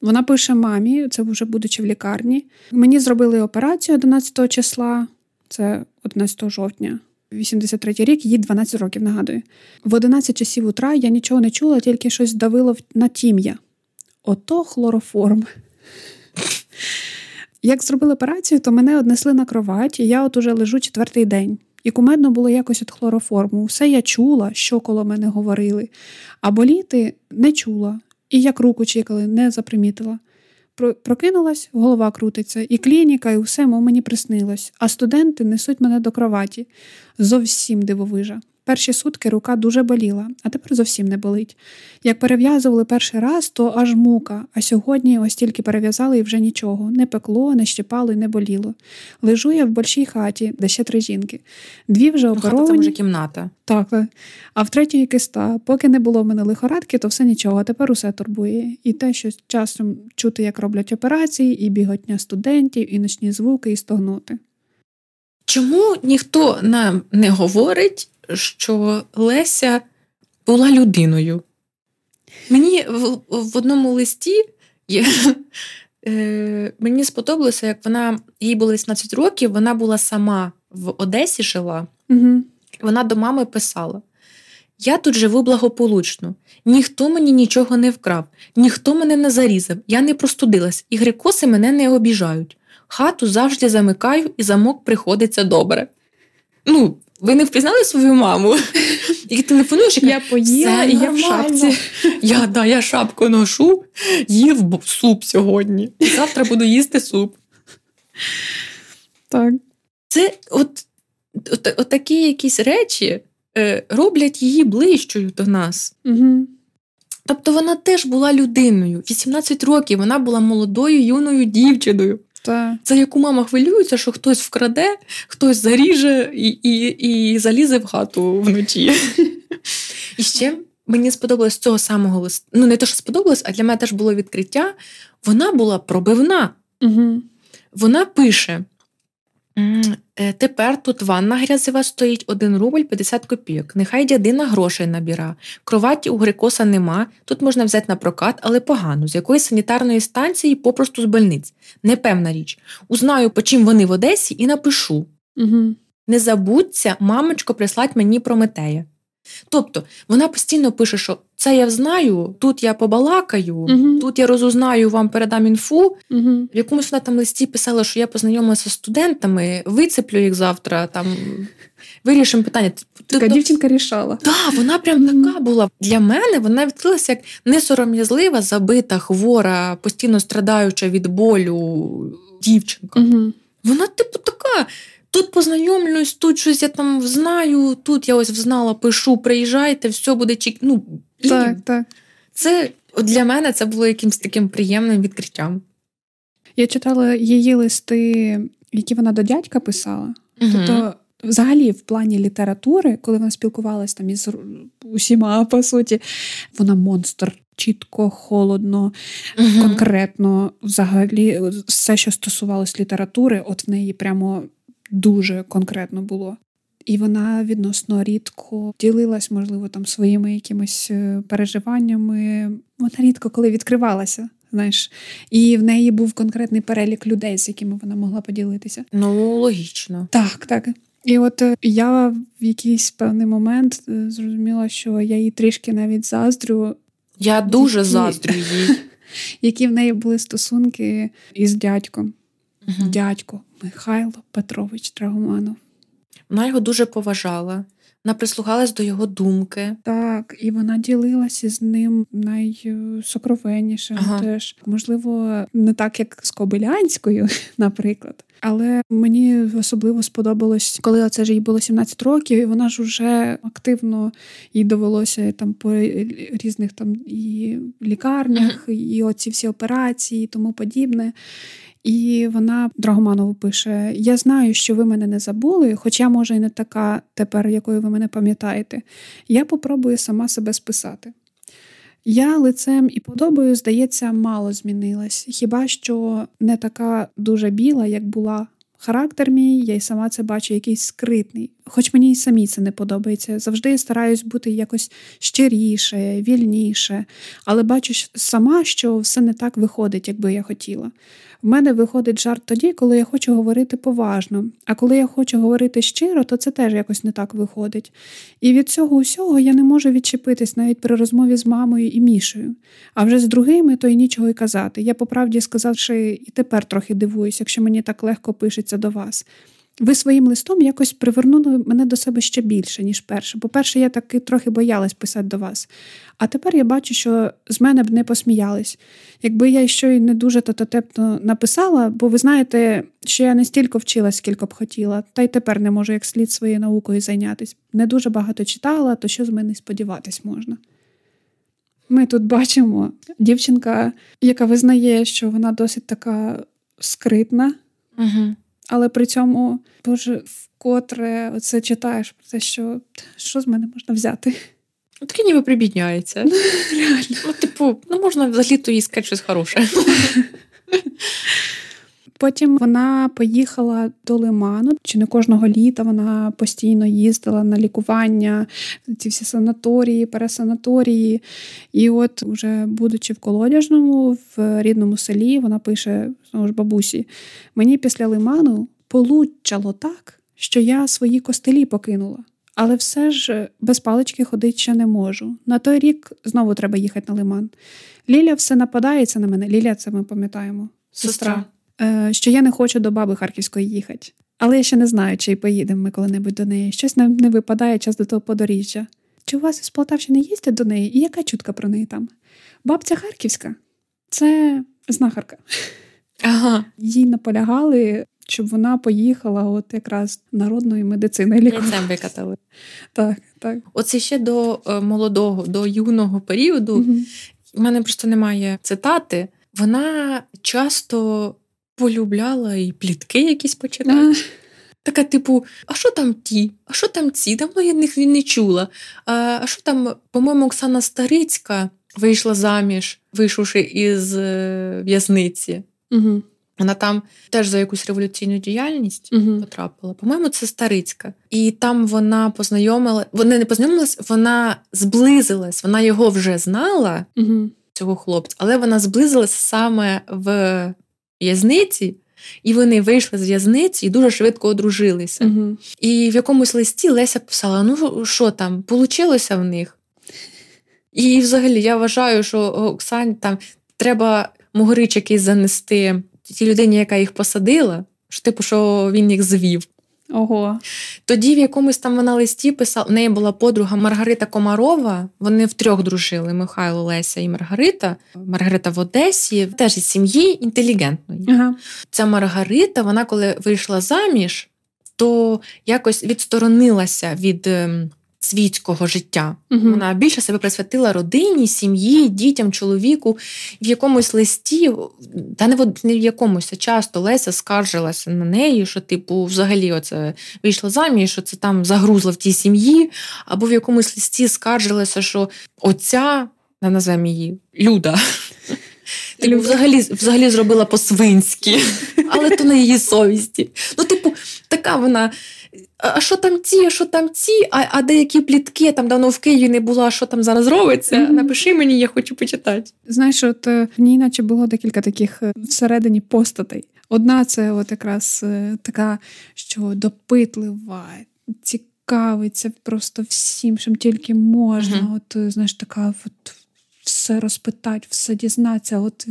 вона пише мамі, це вже будучи в лікарні. Мені зробили операцію 11 числа, це 11 жовтня. 83 рік, їй 12 років, нагадую. В 11 часів утра я нічого не чула, тільки щось давило на тім'я. Ото хлороформ. Як зробили операцію, то мене однесли на кровать, і я от уже лежу четвертий день. І кумедно було якось від хлороформу. Все я чула, що коло мене говорили, а боліти не чула. І як руку чекали, не запримітила. Прокинулась, голова крутиться, і клініка, і все, мов мені приснилось. А студенти несуть мене до кроваті. Зовсім дивовижа. Перші сутки рука дуже боліла, а тепер зовсім не болить. Як перев'язували перший раз, то аж мука, а сьогодні ось тільки перев'язали і вже нічого. Не пекло, не щипало і не боліло. Лежу я в большій хаті, де ще три жінки. Дві вже Ну, хата це вже кімната. Так, а в третьої киста. Поки не було в мене лихорадки, то все нічого, а тепер усе турбує. І те, що часом чути, як роблять операції, і біготня студентів, і ночні звуки, і стогнути. Чому ніхто нам не говорить, що Леся була людиною? Мені в, в одному листі є, е, мені сподобалося, як вона їй було 18 років, вона була сама в Одесі жила. Угу. Вона до мами писала: Я тут живу благополучно, ніхто мені нічого не вкрав, ніхто мене не зарізав, я не простудилась, і грикоси мене не обіжають. Хату завжди замикаю, і замок приходиться добре. Ну, ви не впізнали свою маму? І телефонуєш і Я поїла, і я в шапці. Я, да, я шапку ношу, їв суп сьогодні. Завтра буду їсти суп. Так. Це от, от, от такі якісь речі е, роблять її ближчою до нас. Угу. Тобто вона теж була людиною. 18 років вона була молодою юною дівчиною, Так. за яку мама хвилюється, що хтось вкраде, хтось заріже і, і, і залізе в хату вночі. І ще мені сподобалось цього самого листа. Ну, не те, що сподобалось, а для мене теж було відкриття. Вона була пробивна. Угу. Вона пише: тепер тут ванна грязива стоїть 1 рубль 50 копійок. Нехай дядина грошей набіра. Кроваті у Грикоса нема. Тут можна взяти на прокат, але погано, з якоїсь санітарної станції, попросту з больниць. Непевна річ. Узнаю, по чим вони в Одесі, і напишу. Угу. Не забудься, мамочко, прислать мені Прометея. Тобто вона постійно пише, що це я знаю, тут я побалакаю, Угу. тут я розузнаю, вам передам інфу. Угу. В якомусь вона там листі писала, що я познайомилася з студентами, вицеплю їх завтра, там вирішимо питання. Така Тобто, дівчинка рішала. так, вона прям така була. Для мене вона відкрилася як несором'язлива, забита, хвора, постійно страдаюча від болю дівчинка. Вона, типу, така. Тут познайомлюсь, тут щось я там знаю, тут я ось взнала, пишу, приїжджайте, все буде чік. Ну, і Так, так. Це для мене це було якимось таким приємним відкриттям. Я читала її листи, які вона до дядька писала. Мгм. Тобто, взагалі, в плані літератури, коли вона спілкувалася там із усіма, по суті, вона монстр. Чітко, холодно, Мгм. конкретно, взагалі, все, що стосувалось літератури, от в неї прямо дуже конкретно було. І вона відносно рідко ділилась, можливо, там своїми якимись е, переживаннями. Вона рідко коли відкривалася, знаєш, і в неї був конкретний перелік людей, з якими вона могла поділитися. Ну, логічно. Так, так. І от е, я в якийсь певний момент е, зрозуміла, що я їй трішки навіть заздрю, Я дуже Які- заздрю їй. які в неї були стосунки із дядьком. Мгм. Дядько Михайло Петрович Драгоманов. Вона його дуже поважала. Вона прислухалась до його думки. Так, і вона ділилася з ним найсокровеннішим Ага. теж. Можливо, не так, як з Кобилянською, наприклад. Але мені особливо сподобалось, коли оце ж їй було 17 років, і вона ж уже активно їй довелося там по різних там і лікарнях, і оці всі операції, і тому подібне. І вона Драгоманову пише: Я знаю, що ви мене не забули, хоча, може, і не така тепер, якою ви мене пам'ятаєте. Я попробую сама себе списати. Я лицем і подобою, здається, мало змінилась, хіба що не така дуже біла, як була. Характер мій, я й сама це бачу, якийсь скритний. Хоч мені й самі це не подобається. Завжди стараюсь бути якось щиріше, вільніше, але бачу сама, що все не так виходить, якби я хотіла. В мене виходить жарт тоді, коли я хочу говорити поважно. А коли я хочу говорити щиро, то це теж якось не так виходить. І від цього усього я не можу відчепитись навіть при розмові з мамою і Мішею. А вже з другими то й нічого й казати. Я по правді сказавши, і тепер трохи дивуюсь, якщо мені так легко пишеться до вас. Ви своїм листом якось привернули мене до себе ще більше, ніж перше. По-перше, я таки трохи боялась писати до вас. А тепер я бачу, що з мене б не посміялись. Якби я ще й не дуже татотепно написала, бо ви знаєте, що я не стільки вчилась, скільки б хотіла, та й тепер не можу як слід своєю наукою зайнятися. Не дуже багато читала, то що з мене сподіватись можна. Ми тут бачимо дівчинка, яка визнає, що вона досить така скритна, Угу. Але при цьому, боже, вкотре це читаєш про те, що що з мене можна взяти. Таке ніби прибідняється. Реально. Ну, типу, ну можна взагалі то їй сказати щось хороше. Потім вона поїхала до Лиману. Чи не кожного літа вона постійно їздила на лікування, ці всі санаторії, пересанаторії. І от, уже будучи в колодяжному, в рідному селі, вона пише знову ж бабусі: мені після лиману получало так, що я свої костелі покинула. Але все ж без палички ходити ще не можу. На той рік знову треба їхати на лиман. Ліля все нападається на мене. Ліля, це ми пам'ятаємо. Сестра. Е, що я не хочу до баби Харківської їхати. Але я ще не знаю, чи поїдемо ми коли-небудь до неї. Щось нам не випадає час до того подоріжжя. Чи у вас із Полтавщини їздять до неї? І яка чутка про неї там? Бабця Харківська це знахарка. Ага. Їй наполягали, щоб вона поїхала от якраз народною медициною лікувати. Викатали. Так, так. Оце ще до е, молодого, до юного періоду. У мене просто немає цитати. Вона часто полюбляла і плітки якісь почитати. Така, типу, а що там ті? А що там ці? Давно я них не чула. А, а що там, по-моєму, Оксана Старицька вийшла заміж, вийшовши із е, в'язниці. Угу. Вона там теж за якусь революційну діяльність Угу. потрапила. По-моєму, це Старицька. І там вона познайомила. Вони не познайомилась, вона зблизилась. Вона його вже знала, Угу. цього хлопця, але вона зблизилась саме в в'язниці, і вони вийшли з в'язниці і дуже швидко одружилися. Угу. І в якомусь листі Леся писала: ну що там, получилося в них? І взагалі я вважаю, що Оксань там треба могрич якийсь занести тій людині, яка їх посадила, що типу, що він їх звів. Ого. Тоді в якомусь там вона листі писала, в неї була подруга Маргарита Комарова. Вони втрьох дружили: Михайло, Леся і Маргарита. Маргарита в Одесі, теж із сім'ї інтелігентної. Ага. Ця Маргарита, вона коли вийшла заміж, то якось відсторонилася від ем, світського життя. Угу. Вона більше себе присвятила родині, сім'ї, дітям, чоловіку. В якомусь листі, та не в, не в якомусь, а часто Леся скаржилася на неї, що, типу, взагалі, оце вийшла заміж, що це там загрузла в тій сім'ї, або в якомусь листі скаржилася, що оця, не назвемо її, Люда. Типу, взагалі, взагалі зробила по-свинськи, але то на її совісті. Ну, типу, така вона. А що там ці, а що там ці, а, а деякі плітки, я там давно в Києві не була, а що там зараз робиться? Мгм. Напиши мені, я хочу почитати. Знаєш, от е, в ній наче було декілька таких е, всередині постатей. Одна це от якраз е, така, що допитлива, цікавиться просто всім, чим тільки можна. Мгм. От знаєш, така от все розпитати, все дізнатися. От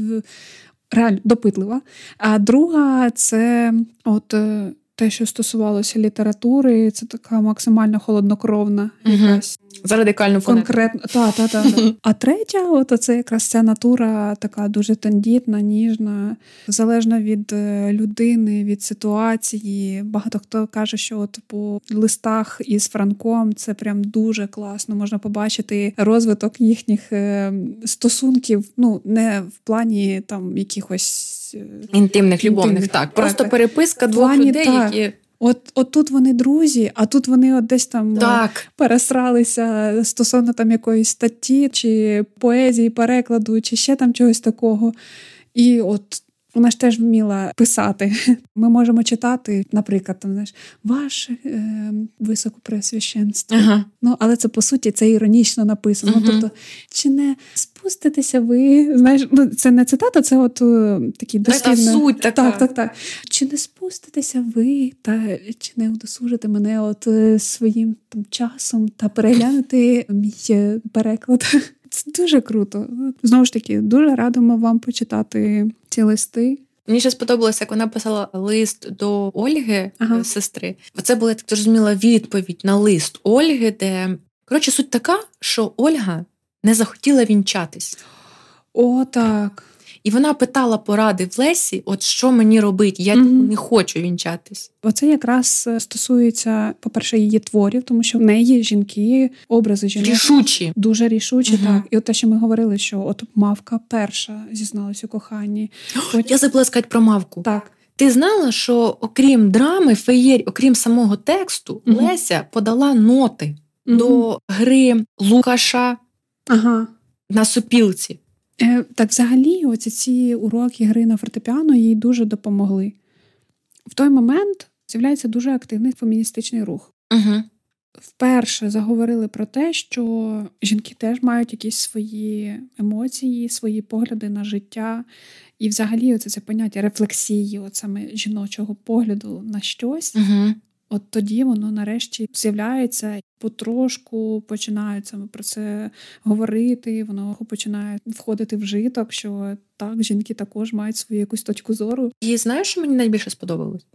реально допитлива. А друга це от. Те, що стосувалося літератури, це така максимально холоднокровна якась За радикальну фонетику. Конкретно, та, та, та, та. А третя, от це якраз ця натура така дуже тендітна, ніжна, залежна від е, людини, від ситуації. Багато хто каже, що от по листах із Франком це прям дуже класно. Можна побачити розвиток їхніх е, стосунків. Ну не в плані там якихось. Е, Інтимних, любовних, так. Просто так. переписка двох плані людей, так. які. От, от тут вони друзі, а тут вони от десь там е, Так. пересралися стосовно там якоїсь статті, чи поезії, перекладу, чи ще там чогось такого. І от вона ж теж вміла писати. Ми можемо читати, наприклад, там знаєш, ваше е, високопреосвященство. Ага. Ну, але це по суті це іронічно написано. Мгм. Тобто, чи не спуститеся ви? Знаєш, ну це не цитата, це от е, такі Така дослівне. суть така. Так, так, так. Чи не спуститеся ви, та чи не удосужите мене от е, своїм там часом та переглянути мій е, переклад? Це дуже круто. Знову ж таки, дуже радимо вам почитати ці листи. Мені ще сподобалося, як вона писала лист до Ольги, Ага. сестри. Це була я так зрозуміла відповідь на лист Ольги, де коротше суть така, що Ольга не захотіла вінчатись. О, так. І вона питала поради в Лесі: от що мені робити? Я Мгм. не хочу вінчатись. Оце якраз е, стосується, по-перше, її творів, тому що в неї жінки, образи жінок Рішучі. дуже рішучі. Мгм. Так, і от те, що ми говорили, що от мавка перша зізналась у коханні. Потім- Я забула сказати про мавку. Так, Ти знала, що окрім драми, феєрі, окрім самого тексту, Мгм. Леся подала ноти до гри Лукаша ага. на супілці. Е, так, взагалі, оці ці уроки гри на фортепіано їй дуже допомогли. В той момент з'являється дуже активний феміністичний рух. Угу. Вперше заговорили про те, що жінки теж мають якісь свої емоції, свої погляди на життя. І взагалі, оце це поняття рефлексії, от саме жіночого погляду на щось. Угу. От тоді воно нарешті з'являється, потрошку починають саме про це говорити. Воно починає входити в житок, що так, жінки також мають свою якусь точку зору. І знаєш, що мені найбільше сподобалось?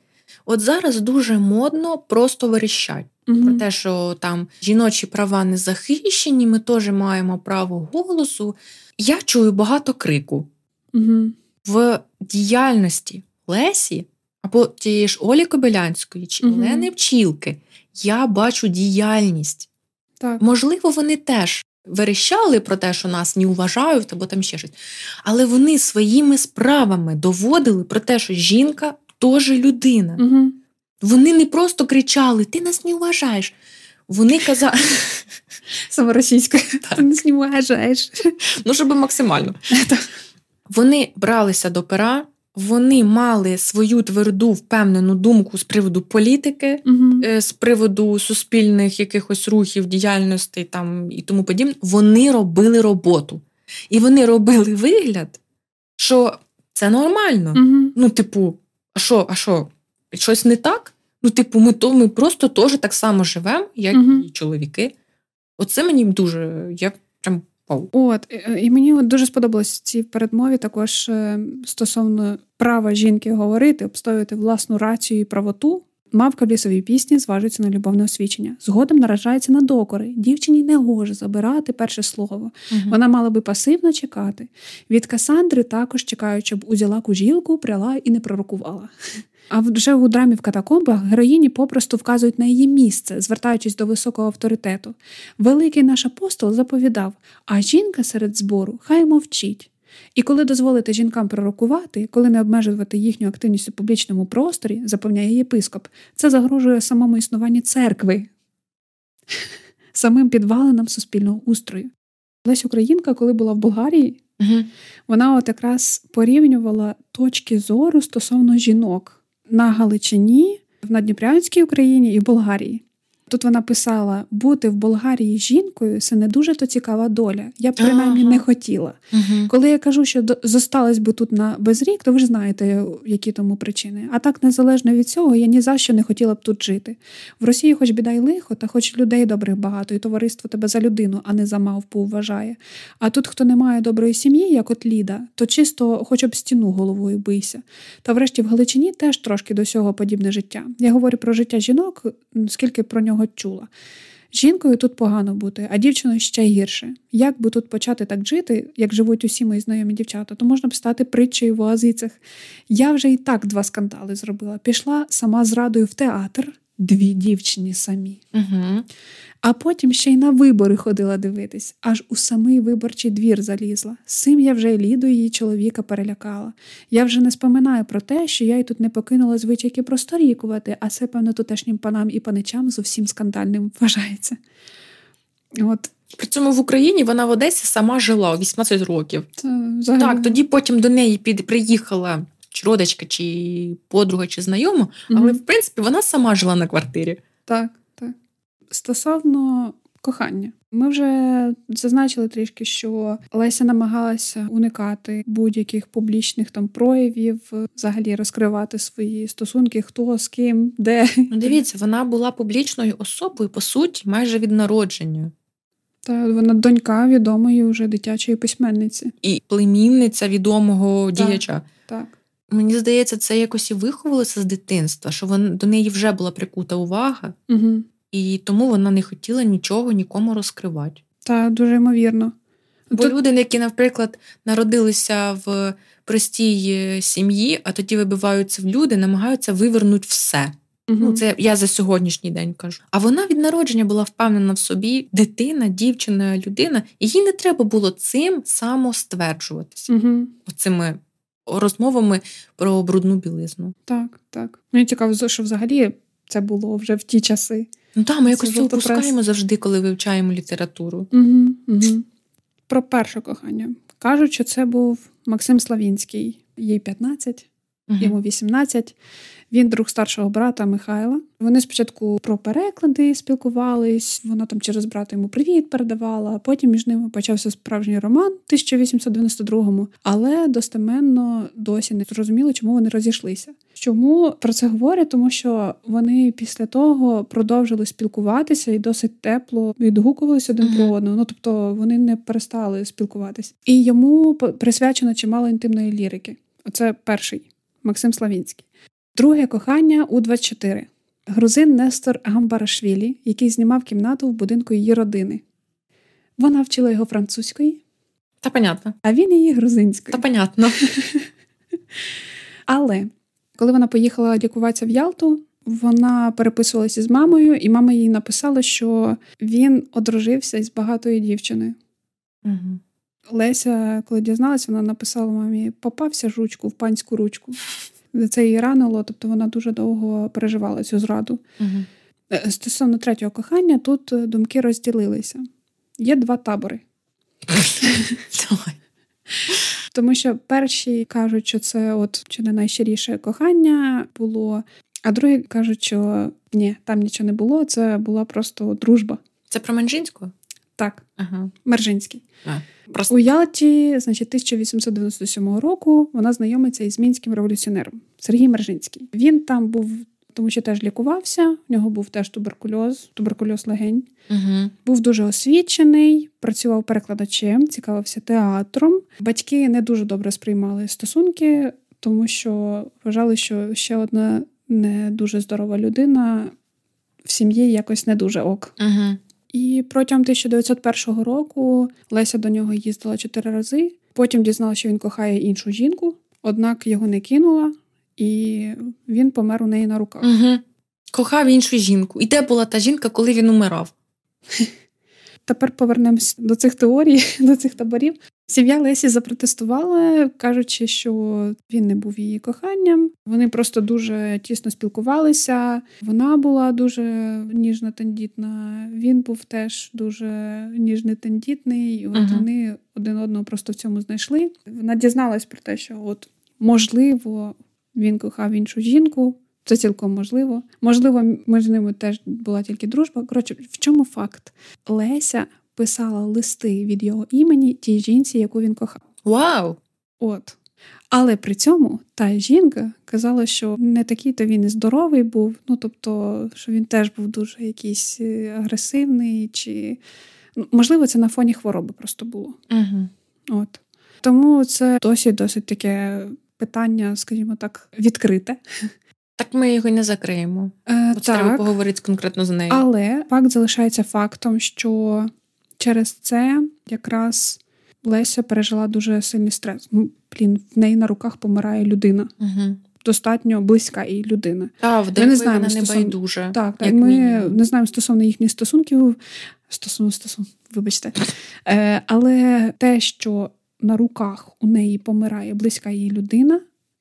От зараз дуже модно просто верещать про те, що там жіночі права не захищені, ми теж маємо право голосу. Я чую багато крику Угу. в діяльності Лесі або тієї ж Олі Кобилянської чи Мгм. Олени Пчілки. Я бачу діяльність. Так. Можливо, вони теж верещали про те, що нас не уважають або там ще щось. Але вони своїми справами доводили про те, що жінка теж людина. Угу. Вони не просто кричали: Ти нас не уважаєш. Вони казали, Саме російською. Ти нас не знімаєш. ну щоб максимально. Вони бралися до пера, вони мали свою тверду впевнену думку з приводу політики, Угу. з приводу суспільних якихось рухів, діяльностей там і тому подібне. Вони робили роботу. І вони робили вигляд, що це нормально. Угу. Ну, типу, а що, а що? Щось не так? Ну, типу, ми то ми просто теж так само живемо, як Мгм. і чоловіки. Оце мені дуже. Я прям. От е, і мені от дуже сподобалось в цій передмові також е, стосовно права жінки говорити, обстоювати власну рацію і правоту. Мавка в лісовій пісні зважується на любовне освічення. Згодом наражається на докори. Дівчині не гоже забирати перше слово. Вона мала би пасивно чекати. Від Касандри також чекають, щоб узяла кужілку, пряла і не пророкувала. А вже у драмі в катакомбах героїні попросту вказують на її місце, звертаючись до високого авторитету. Великий наш апостол заповідав: а жінка серед збору хай мовчить. І коли дозволити жінкам пророкувати, коли не обмежувати їхню активність у публічному просторі, запевняє єпископ, це загрожує самому існуванню церкви, самим підвалинам суспільного устрою. Лесь Українка, коли була в Болгарії, Угу. вона от якраз порівнювала точки зору стосовно жінок на Галичині, в Надніпрянській Україні і в Болгарії. Тут вона писала: бути в Болгарії жінкою це не дуже то цікава доля. Я б принаймні Ага. не хотіла. Угу. Коли я кажу, що зосталась би тут на безрік, то ви ж знаєте, які тому причини. А так, незалежно від цього, я ні за що не хотіла б тут жити. В Росії, хоч біда й лихо, та хоч людей добрих багато, і товариство тебе за людину, а не за мавпу вважає. А тут, хто не має доброї сім'ї, як от Ліда, то чисто хоч об стіну головою бийся. Та врешті в Галичині теж трошки до цього подібне життя. Я говорю про життя жінок, скільки про нього чула. Жінкою тут погано бути, а дівчиною ще гірше. Як би тут почати так жити, як живуть усі мої знайомі дівчата, то можна б стати притчею в оазицях. Я вже і так два скандали зробила. Пішла сама з радою в театр, дві дівчині самі. Угу. А потім ще й на вибори ходила дивитись, аж у самий виборчий двір залізла. З цим я вже Ліду її чоловіка перелякала. Я вже не споминаю про те, що я й тут не покинула звичайки просторікувати, а це, певно, тутешнім панам і паничам зовсім скандальним вважається. От При цьому в Україні вона в Одесі сама жила 18 років. це взагалі. Так, тоді потім до неї під, приїхала чи родичка, чи подруга, чи знайома, але в принципі вона сама жила на квартирі. Так, так. Стосовно кохання, ми вже зазначили трішки, що Леся намагалася уникати будь-яких публічних там проявів, взагалі розкривати свої стосунки, хто з ким, де. Ну, дивіться, вона була публічною особою, по суті, майже від народження. Та вона донька відомої вже дитячої письменниці. І племінниця відомого Так. діяча. Так. Мені здається, це якось і виховувалося з дитинства, що вон, до неї вже була прикута увага, Угу. і тому вона не хотіла нічого нікому розкривати. Та дуже ймовірно. Бо Тут- люди, які, наприклад, народилися в простій е, сім'ї, а тоді вибиваються в люди, намагаються вивернути все. Мгм. Ну, це я за сьогоднішній день кажу. А вона від народження була впевнена в собі, дитина, дівчина, людина, і їй не треба було цим самостверджуватися, Мгм. оцими розмовами про брудну білизну. Так, так. Мені цікаво, що взагалі це було вже в ті часи. Ну так, ми якось Це опускаємо завжди, коли вивчаємо літературу. Угу, угу. Про перше кохання. Кажуть, що це був Максим Славінський, їй 15, Мгм. Йому 18. Він друг старшого брата Михайла. Вони спочатку про переклади спілкувались, вона там через брата йому привіт передавала. Потім між ними почався справжній роман в 1892-му, але достеменно досі не зрозуміло, чому вони розійшлися. Чому про це говорять? Тому що вони після того продовжили спілкуватися і досить тепло відгукувалися один про одного. Ну тобто вони не перестали спілкуватись. І йому присвячено чимало інтимної лірики. Оце перший Максим Славінський. Друге кохання у 24. Грузин Нестор Гамбарашвілі, який знімав кімнату в будинку її родини. Вона вчила його французької, Та понятно. а він її грузинської. Та понятно. Але коли вона поїхала лікуватися в Ялту, вона переписувалася з мамою, і мама їй написала, що він одружився із багатою дівчиною. Мгм. Леся, коли дізналась, вона написала мамі: попався жучку в панську ручку. Це її ранило, тобто вона дуже довго переживала цю зраду. Е, Стосовно третього кохання, тут е, думки розділилися. Є два табори. Тому що перші кажуть, що це от чи не найщиріше кохання було, а другі кажуть, що ні, там нічого не було, це була просто дружба. Це про Менжинську? Так, Ага. Мержинський. А, просто... У Ялті, значить, 1897 року вона знайомиться із мінським революціонером Сергій Мержинський. Він там був, тому що теж лікувався. У нього був теж туберкульоз, туберкульоз легень. Угу. Був дуже освічений, працював перекладачем, цікавився театром. Батьки не дуже добре сприймали стосунки, тому що вважали, що ще одна не дуже здорова людина в сім'ї якось не дуже ок. Угу. І протягом 1901 року Леся до нього їздила чотири рази. Потім дізналася, що він кохає іншу жінку, однак його не кинула, і він помер у неї на руках. Угу. Кохав іншу жінку. І де була та жінка, коли він умирав? Тепер повернемось до цих теорій, до цих таборів. Сім'я Лесі запротестувала, кажучи, що він не був її коханням. Вони просто дуже тісно спілкувалися. Вона була дуже ніжно тендітна. Він був теж дуже ніжно тендітний. І от Мгм. вони один одного просто в цьому знайшли. Вона дізналась про те, що от можливо він кохав іншу жінку. Це цілком можливо. Можливо, між ними теж була тільки дружба. Коротше, в чому факт? Леся писала листи від його імені тій жінці, яку він кохав. Вау! От. Але при цьому та жінка казала, що не такий то він і здоровий був. Ну тобто, що він теж був дуже якийсь е, агресивний, чи ну, можливо, це на фоні хвороби просто було. Угу. От. Тому це досі досить таке питання, скажімо так, відкрите. Так ми його не закриємо. Е, От треба поговорити конкретно з нею. Але факт залишається фактом, що через це якраз Леся пережила дуже сильний стрес. Ну, блін, в неї на руках помирає людина. Угу. Достатньо близька їй людина. А, в не знаємо вона не байдуже. Так, так як ми мінімум. не знаємо стосовно їхніх стосунків. Стосовно стосун, вибачте. Е, але те, що на руках у неї помирає близька їй людина,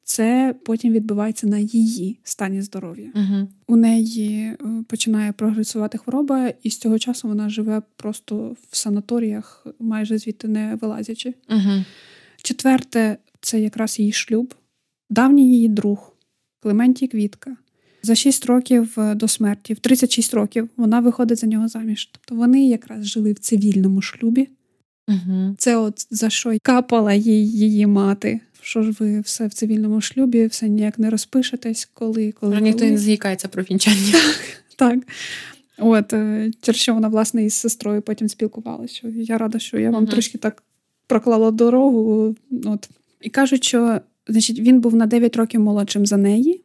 це потім відбувається на її стані здоров'я. Угу. У неї е, починає прогресувати хвороба, і з цього часу вона живе просто в санаторіях, майже звідти не вилазячи. Угу. Четверте, це якраз її шлюб, давній її друг Клементій Квітка. За 6 років е, до смерті, в 36 років, вона виходить за нього заміж. Тобто вони якраз жили в цивільному шлюбі. Угу. Це от за що й капала їй її мати. Що ж ви все в цивільному шлюбі, все ніяк не розпишетесь, коли, коли, Вже ніхто не згікається про вінчання. Так. От, е, через що вона, власне, із сестрою потім спілкувалася. Що Я рада, що я вам Мгм. трошки так проклала дорогу. От. І кажуть, що значить, він був на 9 років молодшим за неї.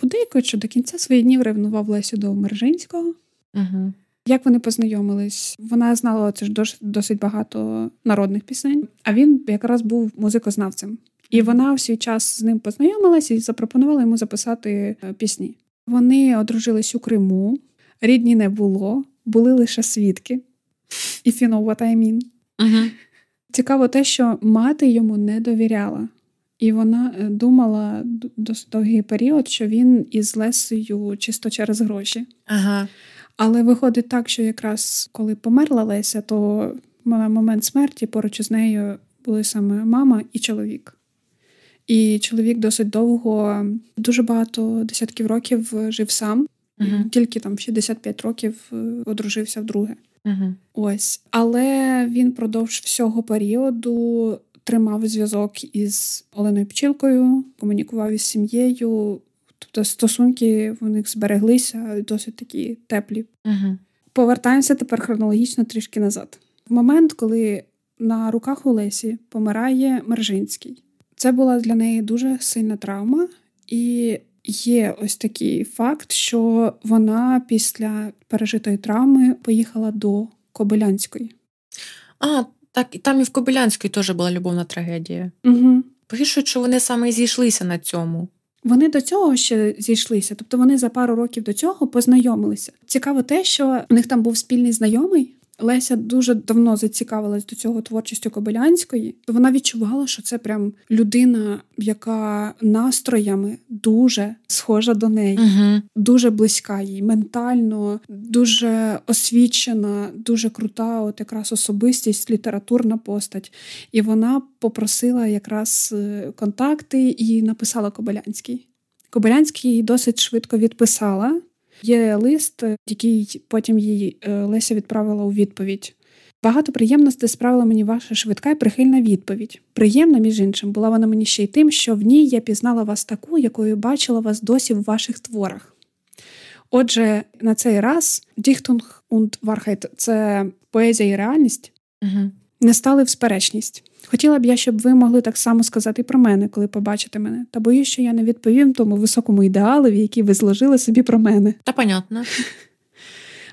Подейкують, що до кінця своїх днів ревнував Лесю до Мержинського. Угу. Як вони познайомились? Вона знала це ж досить багато народних пісень, а він якраз був музикознавцем. І вона в свій час з ним познайомилась і запропонувала йому записати е, пісні. Вони одружились у Криму, рідні не було, були лише свідки. If you know what I mean. Цікаво те, що мати йому не довіряла. І вона е, думала досить довгий період, що він із Лесею чисто через гроші. Ага. Але виходить так, що якраз коли померла Леся, то на момент смерті поруч із нею були саме мама і чоловік. І чоловік досить довго, дуже багато десятків років жив сам, Угу. тільки там в 65 років е, одружився вдруге. Угу. Ось. Але він продовж всього періоду тримав зв'язок із Оленою Пчілкою, комунікував із сім'єю. Тобто стосунки в них збереглися досить такі теплі. Угу. Повертаємося тепер хронологічно трішки назад. В момент, коли на руках у Лесі помирає Мержинський, це була для неї дуже сильна травма, і є ось такий факт, що вона після пережитої травми поїхала до Кобилянської. А, так, і там і в Кобилянській теж була любовна трагедія. Угу. Пишуть, що вони саме і зійшлися на цьому. Вони до цього ще зійшлися, тобто вони за пару років до цього познайомилися. Цікаво те, що у них там був спільний знайомий, Леся дуже давно зацікавилась до цього творчістю Кобилянської. Вона відчувала, що це прям людина, яка настроями дуже схожа до неї, угу. дуже близька їй, ментально, дуже освічена, дуже крута, от якраз особистість, літературна постать. І вона попросила якраз е, контакти і написала Кобилянський. Кобилянський їй досить швидко відписала. Є лист, який потім їй е, Леся відправила у відповідь. Багато приємностей справила мені ваша швидка і прихильна відповідь. Приємна, між іншим, була вона мені ще й тим, що в ній я пізнала вас таку, якою бачила вас досі в ваших творах. Отже, на цей раз Діхтунг und Wahrheit – це поезія і реальність, угу. не стали в сперечність. Хотіла б я, щоб ви могли так само сказати про мене, коли побачите мене, та боюсь, що я не відповім тому високому ідеалові, який ви зложили собі про мене. Та понятно.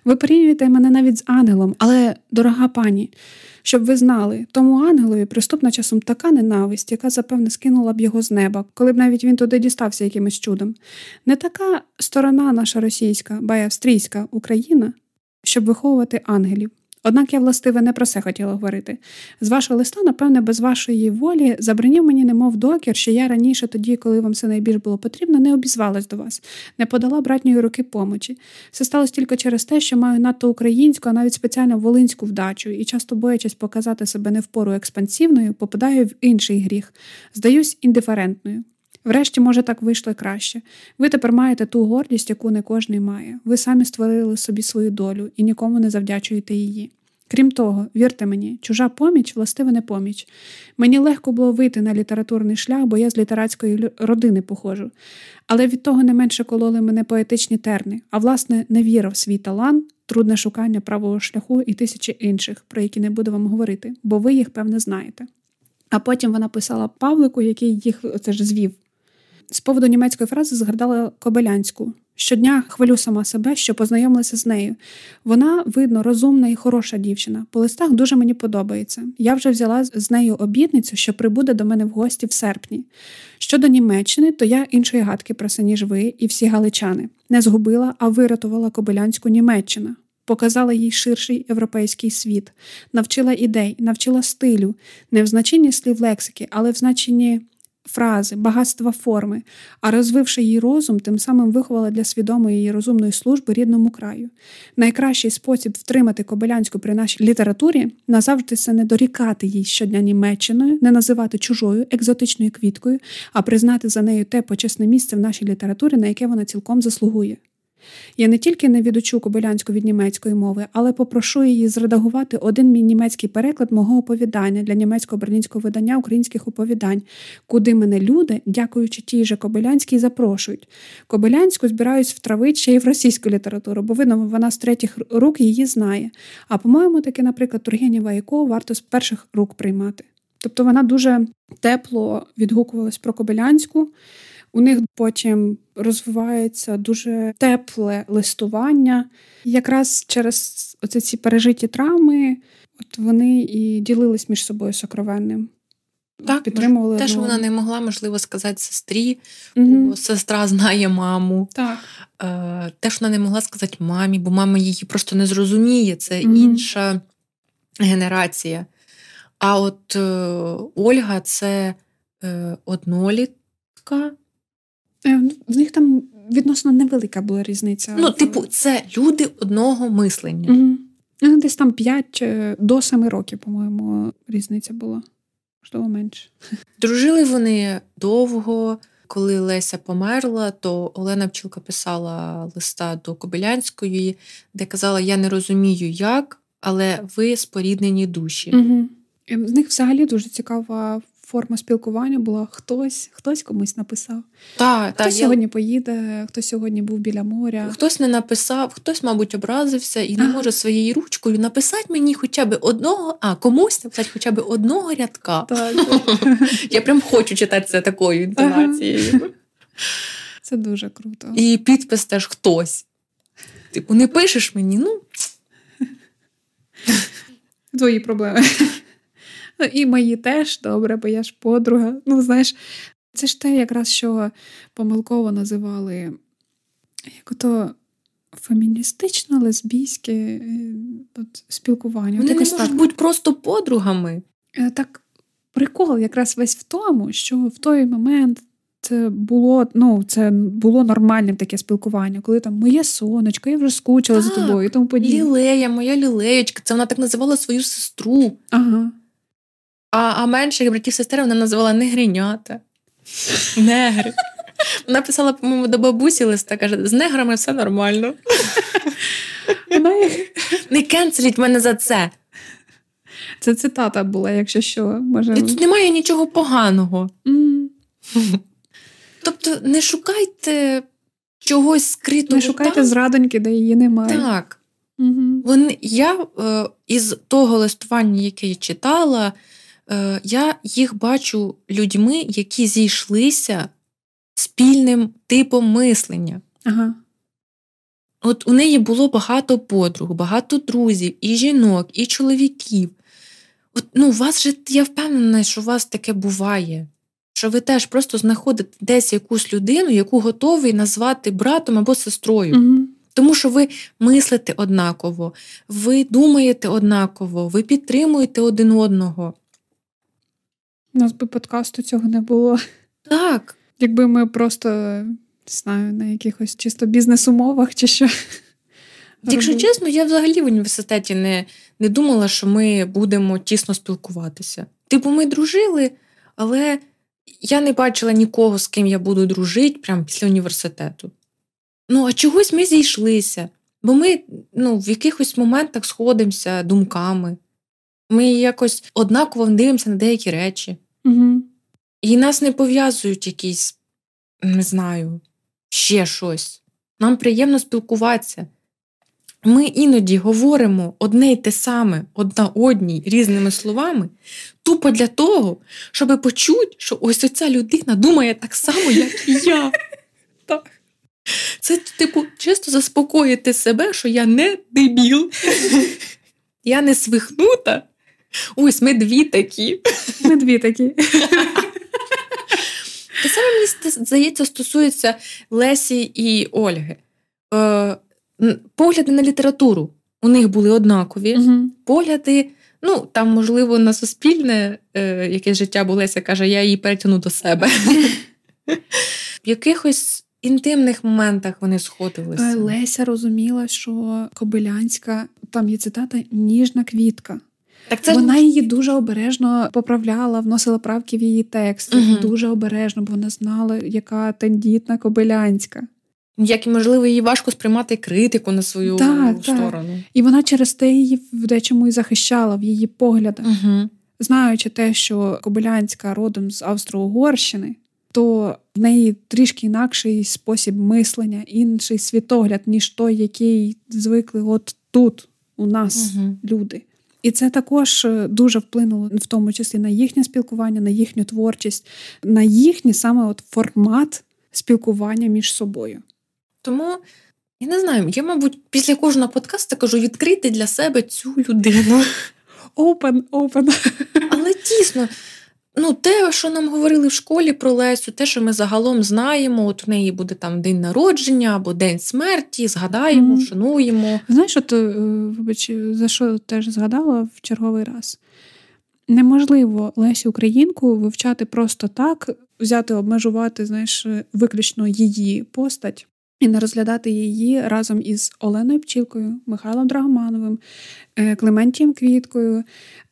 Ви порівнюєте мене навіть з ангелом, але, дорога пані, щоб ви знали, тому ангелові приступна часом така ненависть, яка, запевне, скинула б його з неба, коли б навіть він туди дістався якимось чудом. Не така сторона наша російська, ба й австрійська Україна, щоб виховувати ангелів. Однак я, властиве, не про це хотіла говорити. З вашого листа, напевне, без вашої волі забронів мені, немов докір, що я раніше, тоді, коли вам це найбільш було потрібно, не обізвалась до вас, не подала братньої руки помочі. Все сталося тільки через те, що маю надто українську, а навіть спеціально волинську вдачу, і часто боячись показати себе не впору експансивною, попадаю в інший гріх, здаюсь індиферентною. Врешті, може, так вийшло краще. Ви тепер маєте ту гордість, яку не кожний має. Ви самі створили собі свою долю і нікому не завдячуєте її. Крім того, вірте мені, чужа поміч властиво не поміч. Мені легко було вийти на літературний шлях, бо я з літератської родини походжу. Але від того не менше кололи мене поетичні терни, а власне не віра в свій талант, трудне шукання правого шляху і тисячі інших, про які не буду вам говорити, бо ви їх, певне, знаєте. А потім вона писала Павлику, який їх це ж звів. З поводу німецької фрази згадала Кобилянську. Щодня хвалю сама себе, що познайомилася з нею. Вона, видно, розумна і хороша дівчина. По листах дуже мені подобається. Я вже взяла з нею обітницю, що прибуде до мене в гості в серпні. Щодо Німеччини, то я іншої гадки про це, ніж ви і всі галичани. Не згубила, а вирятувала Кобилянську Німеччина. Показала їй ширший європейський світ, навчила ідей, навчила стилю, не в значенні слів лексики, але в значенні фрази, багатства форми, а розвивши її розум, тим самим виховала для свідомої і розумної служби рідному краю. Найкращий спосіб втримати Кобилянську при нашій літературі назавжди це не дорікати їй щодня Німеччиною, не називати чужою екзотичною квіткою, а признати за нею те почесне місце в нашій літературі, на яке вона цілком заслугує. Я не тільки не відучу Кобилянську від німецької мови, але попрошу її зредагувати один мій німецький переклад мого оповідання для німецького берлінського видання українських оповідань, куди мене люди, дякуючи тій же Кобилянській, запрошують. Кобилянську збираюсь втравити ще й в російську літературу, бо видно, вона з третіх рук її знає. А по-моєму, таки, наприклад, Тургенєва Яко варто з перших рук приймати. Тобто вона дуже тепло відгукувалась про Кобилянську. У них потім розвивається дуже тепле листування. Якраз через оці ці пережиті травми, от вони і ділились між собою сокровенним. Так, підтримували те, що вона не могла, можливо, сказати сестрі, угу. бо сестра знає маму. Так. Е, те, що вона не могла сказати мамі, бо мама її просто не зрозуміє. Це угу. інша генерація. А от е, Ольга це е, однолітка. Е, в них там відносно невелика була різниця. Ну, типу, це люди одного мислення. Угу. Десь там 5 е, до 7 років, по-моєму, різниця була. Можливо, менше. Дружили вони довго. Коли Леся померла, то Олена Пчілка писала листа до Кобилянської, де казала: Я не розумію, як, але ви споріднені душі. Угу. З них взагалі дуже цікава форма спілкування була хтось, хтось комусь написав. Та, хто та, сьогодні я... поїде, хто сьогодні був біля моря. Хтось не написав, хтось, мабуть, образився і не може своєю ручкою написати мені хоча б одного, а комусь написати хоча б одного рядка. Так, Я прям хочу читати це такою інтонацією. Це дуже круто. І підпис теж хтось. Типу, не пишеш мені, ну. Твої проблеми. Ну, і мої теж добре, бо я ж подруга. Ну, знаєш, це ж те, якраз що помилково називали як ото феміністично лесбійське е, от, спілкування. Вони От не можуть так. бути просто подругами. Е, так прикол якраз весь в тому, що в той момент це було ну, це було нормальним таке спілкування, коли там моє сонечко, я вже скучила за тобою і тому подібне. Лілея, моя лілеєчка, це вона так називала свою сестру. Ага. А, а менших братів сестер вона називала негринята. Негри. Вона писала, по-моєму, до бабусі листа, каже, з неграми все нормально. Не кенселіть мене за це. Це цитата була, якщо що. Може... І тут немає нічого поганого. Тобто не шукайте чогось скритого. Не шукайте там. зрадоньки, де її немає. Так. Угу. Вони, я е, із того листування, яке я читала, я їх бачу людьми, які зійшлися спільним типом мислення. Ага. От у неї було багато подруг, багато друзів, і жінок, і чоловіків. От, ну, у вас же, я впевнена, що у вас таке буває. Що ви теж просто знаходите десь якусь людину, яку готові назвати братом або сестрою. Угу. Тому що ви мислите однаково, ви думаєте однаково, ви підтримуєте один одного. У нас би подкасту цього не було. Так, Якби ми просто не знаю, на якихось чисто бізнес-умовах чи що. якщо чесно, я взагалі в університеті не, не думала, що ми будемо тісно спілкуватися. Типу, ми дружили, але я не бачила нікого, з ким я буду дружити прямо після університету. Ну, а чогось ми зійшлися, бо ми ну, в якихось моментах сходимося думками. Ми якось однаково дивимося на деякі речі. Угу. І нас не пов'язують якісь, не знаю, ще щось. Нам приємно спілкуватися. Ми іноді говоримо одне й те саме, одна одній різними словами, тупо для того, щоб почути, що ось оця людина думає так само, як і я. Так. Це, типу, чисто заспокоїти себе, що я не дебіл, я не свихнута. Ось ми дві такі. Ми дві такі. Те саме мені здається стосується Лесі і Ольги. Е, погляди на літературу у них були однакові. Угу. Погляди, ну там, можливо, на суспільне е, якесь життя, бо Леся каже, я її перетягну до себе. В якихось інтимних моментах вони сходилися. Е, Леся розуміла, що Кобилянська, там є цитата, ніжна квітка. Так це Вона її дуже обережно поправляла, вносила правки в її текст. Мгм. Дуже обережно, бо вона знала, яка тендітна Кобилянська. як і можливо їй важко сприймати критику на свою Так, так. сторону. І вона через те її в дечому і захищала в її поглядах. Угу. Знаючи те, що Кобилянська родом з Австро-Угорщини, то в неї трішки інакший спосіб мислення, інший світогляд, ніж той, який звикли от тут, у нас, Угу. люди. І це також е, дуже вплинуло в тому числі на їхнє спілкування, на їхню творчість, на їхній саме от формат спілкування між собою. Тому я не знаю, я, мабуть, після кожного подкасту кажу відкрити для себе цю людину. Open, open. Але дійсно, ну, те, що нам говорили в школі про Лесю, те, що ми загалом знаємо, от у неї буде там день народження або день смерті, згадаємо, Мгм. вшануємо. Знаєш, от, е, вибач, за що теж згадала в черговий раз. Неможливо Лесю Українку вивчати просто так, взяти, обмежувати, знаєш, виключно її постать і не розглядати її разом із Оленою Пчілкою, Михайлом Драгомановим, е, Клементієм Квіткою,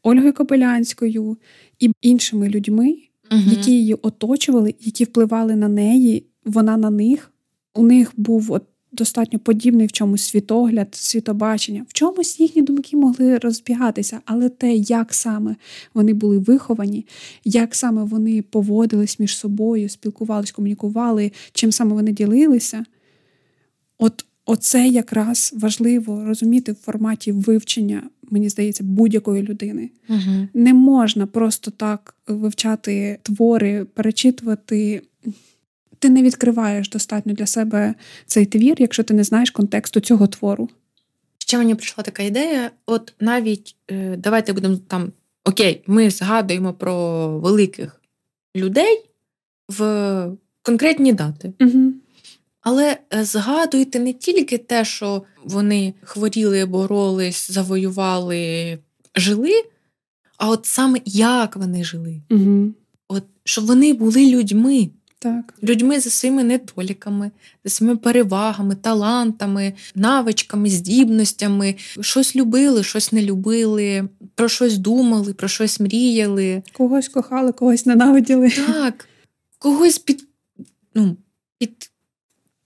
Ольгою Копилянською і іншими людьми, Мгм. які її оточували, які впливали на неї, вона на них. У них був от достатньо подібний в чомусь світогляд, світобачення. В чомусь їхні думки могли розбігатися, але те, як саме вони були виховані, як саме вони поводились між собою, спілкувались, комунікували, чим саме вони ділилися. От оце якраз важливо розуміти в форматі вивчення, мені здається, будь-якої людини. Мгм. Не можна просто так вивчати твори, перечитувати. Ти не відкриваєш достатньо для себе цей твір, якщо ти не знаєш контексту цього твору. Ще мені прийшла така ідея: от навіть е, давайте будемо там окей, ми згадуємо про великих людей в конкретні дати. Угу. Але е, згадуйте не тільки те, що вони хворіли, боролись, завоювали, жили, а от саме як вони жили. Угу. От щоб вони були людьми, Так. людьми за своїми недоліками, за своїми перевагами, талантами, навичками, здібностями, щось любили, щось не любили, про щось думали, про щось мріяли. Когось кохали, когось ненавиділи, Так, когось під, ну, під,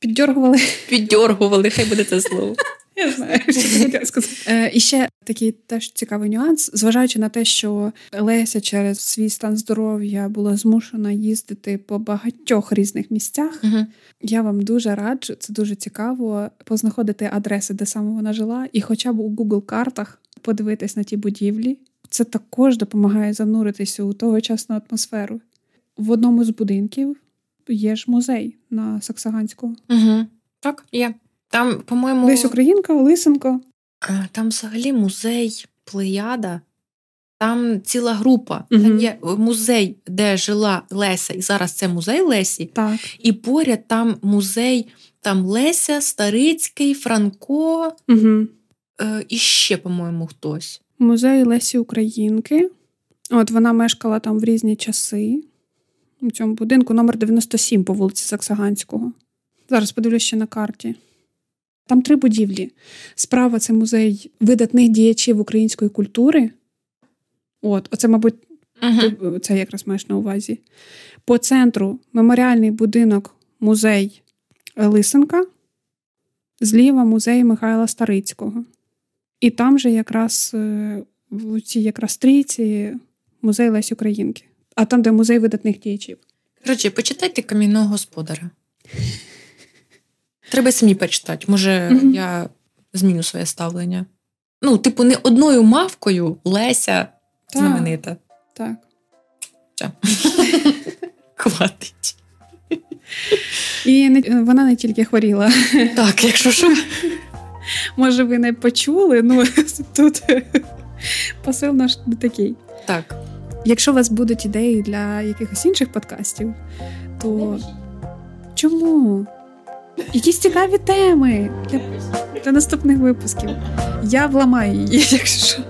піддергували. піддьоргували, хай буде це слово. Я знаю, що хотіла сказати. Е, і ще такий теж цікавий нюанс, зважаючи на те, що Леся через свій стан здоров'я була змушена їздити по багатьох різних місцях. Угу. Я вам дуже раджу, це дуже цікаво познаходити адреси, де саме вона жила, і хоча б у Google картах подивитись на ті будівлі. Це також допомагає зануритися у тогочасну атмосферу. В одному з будинків є ж музей на Саксаганського. Угу. Так, є. Там, по-моєму, Десь Українка, Лисенко. там взагалі музей Плеяда. Там ціла група. Мгм. Там є музей, де жила Леся, і зараз це музей Лесі. Так. І поряд там музей там Леся, Старицький, Франко Угу. е, і ще, по-моєму, хтось. Музей Лесі Українки. От вона мешкала там в різні часи. У цьому будинку номер 97 по вулиці Саксаганського. Зараз подивлюсь ще на карті. Там три будівлі. Справа це музей видатних діячів української культури. От, оце, мабуть, ти це якраз маєш на увазі. По центру меморіальний будинок музей Лисенка, зліва музей Михайла Старицького. І там же якраз е, в цій якраз трійці музей Лесі Українки. А там, де музей видатних діячів. Коротше, почитайте камінного господаря. Треба самі почитати. Може, Мгм. я зміню своє ставлення. Ну, типу, не одною мавкою Леся Так. знаменита. Так. Все. Хватить. І не, вона не тільки хворіла. Так, якщо що. Може, ви не почули, ну тут посил наш не такий. Так. Якщо у вас будуть ідеї для якихось інших подкастів, то чому? Якісь цікаві теми для, для наступних випусків. Я вламаю її, якщо що.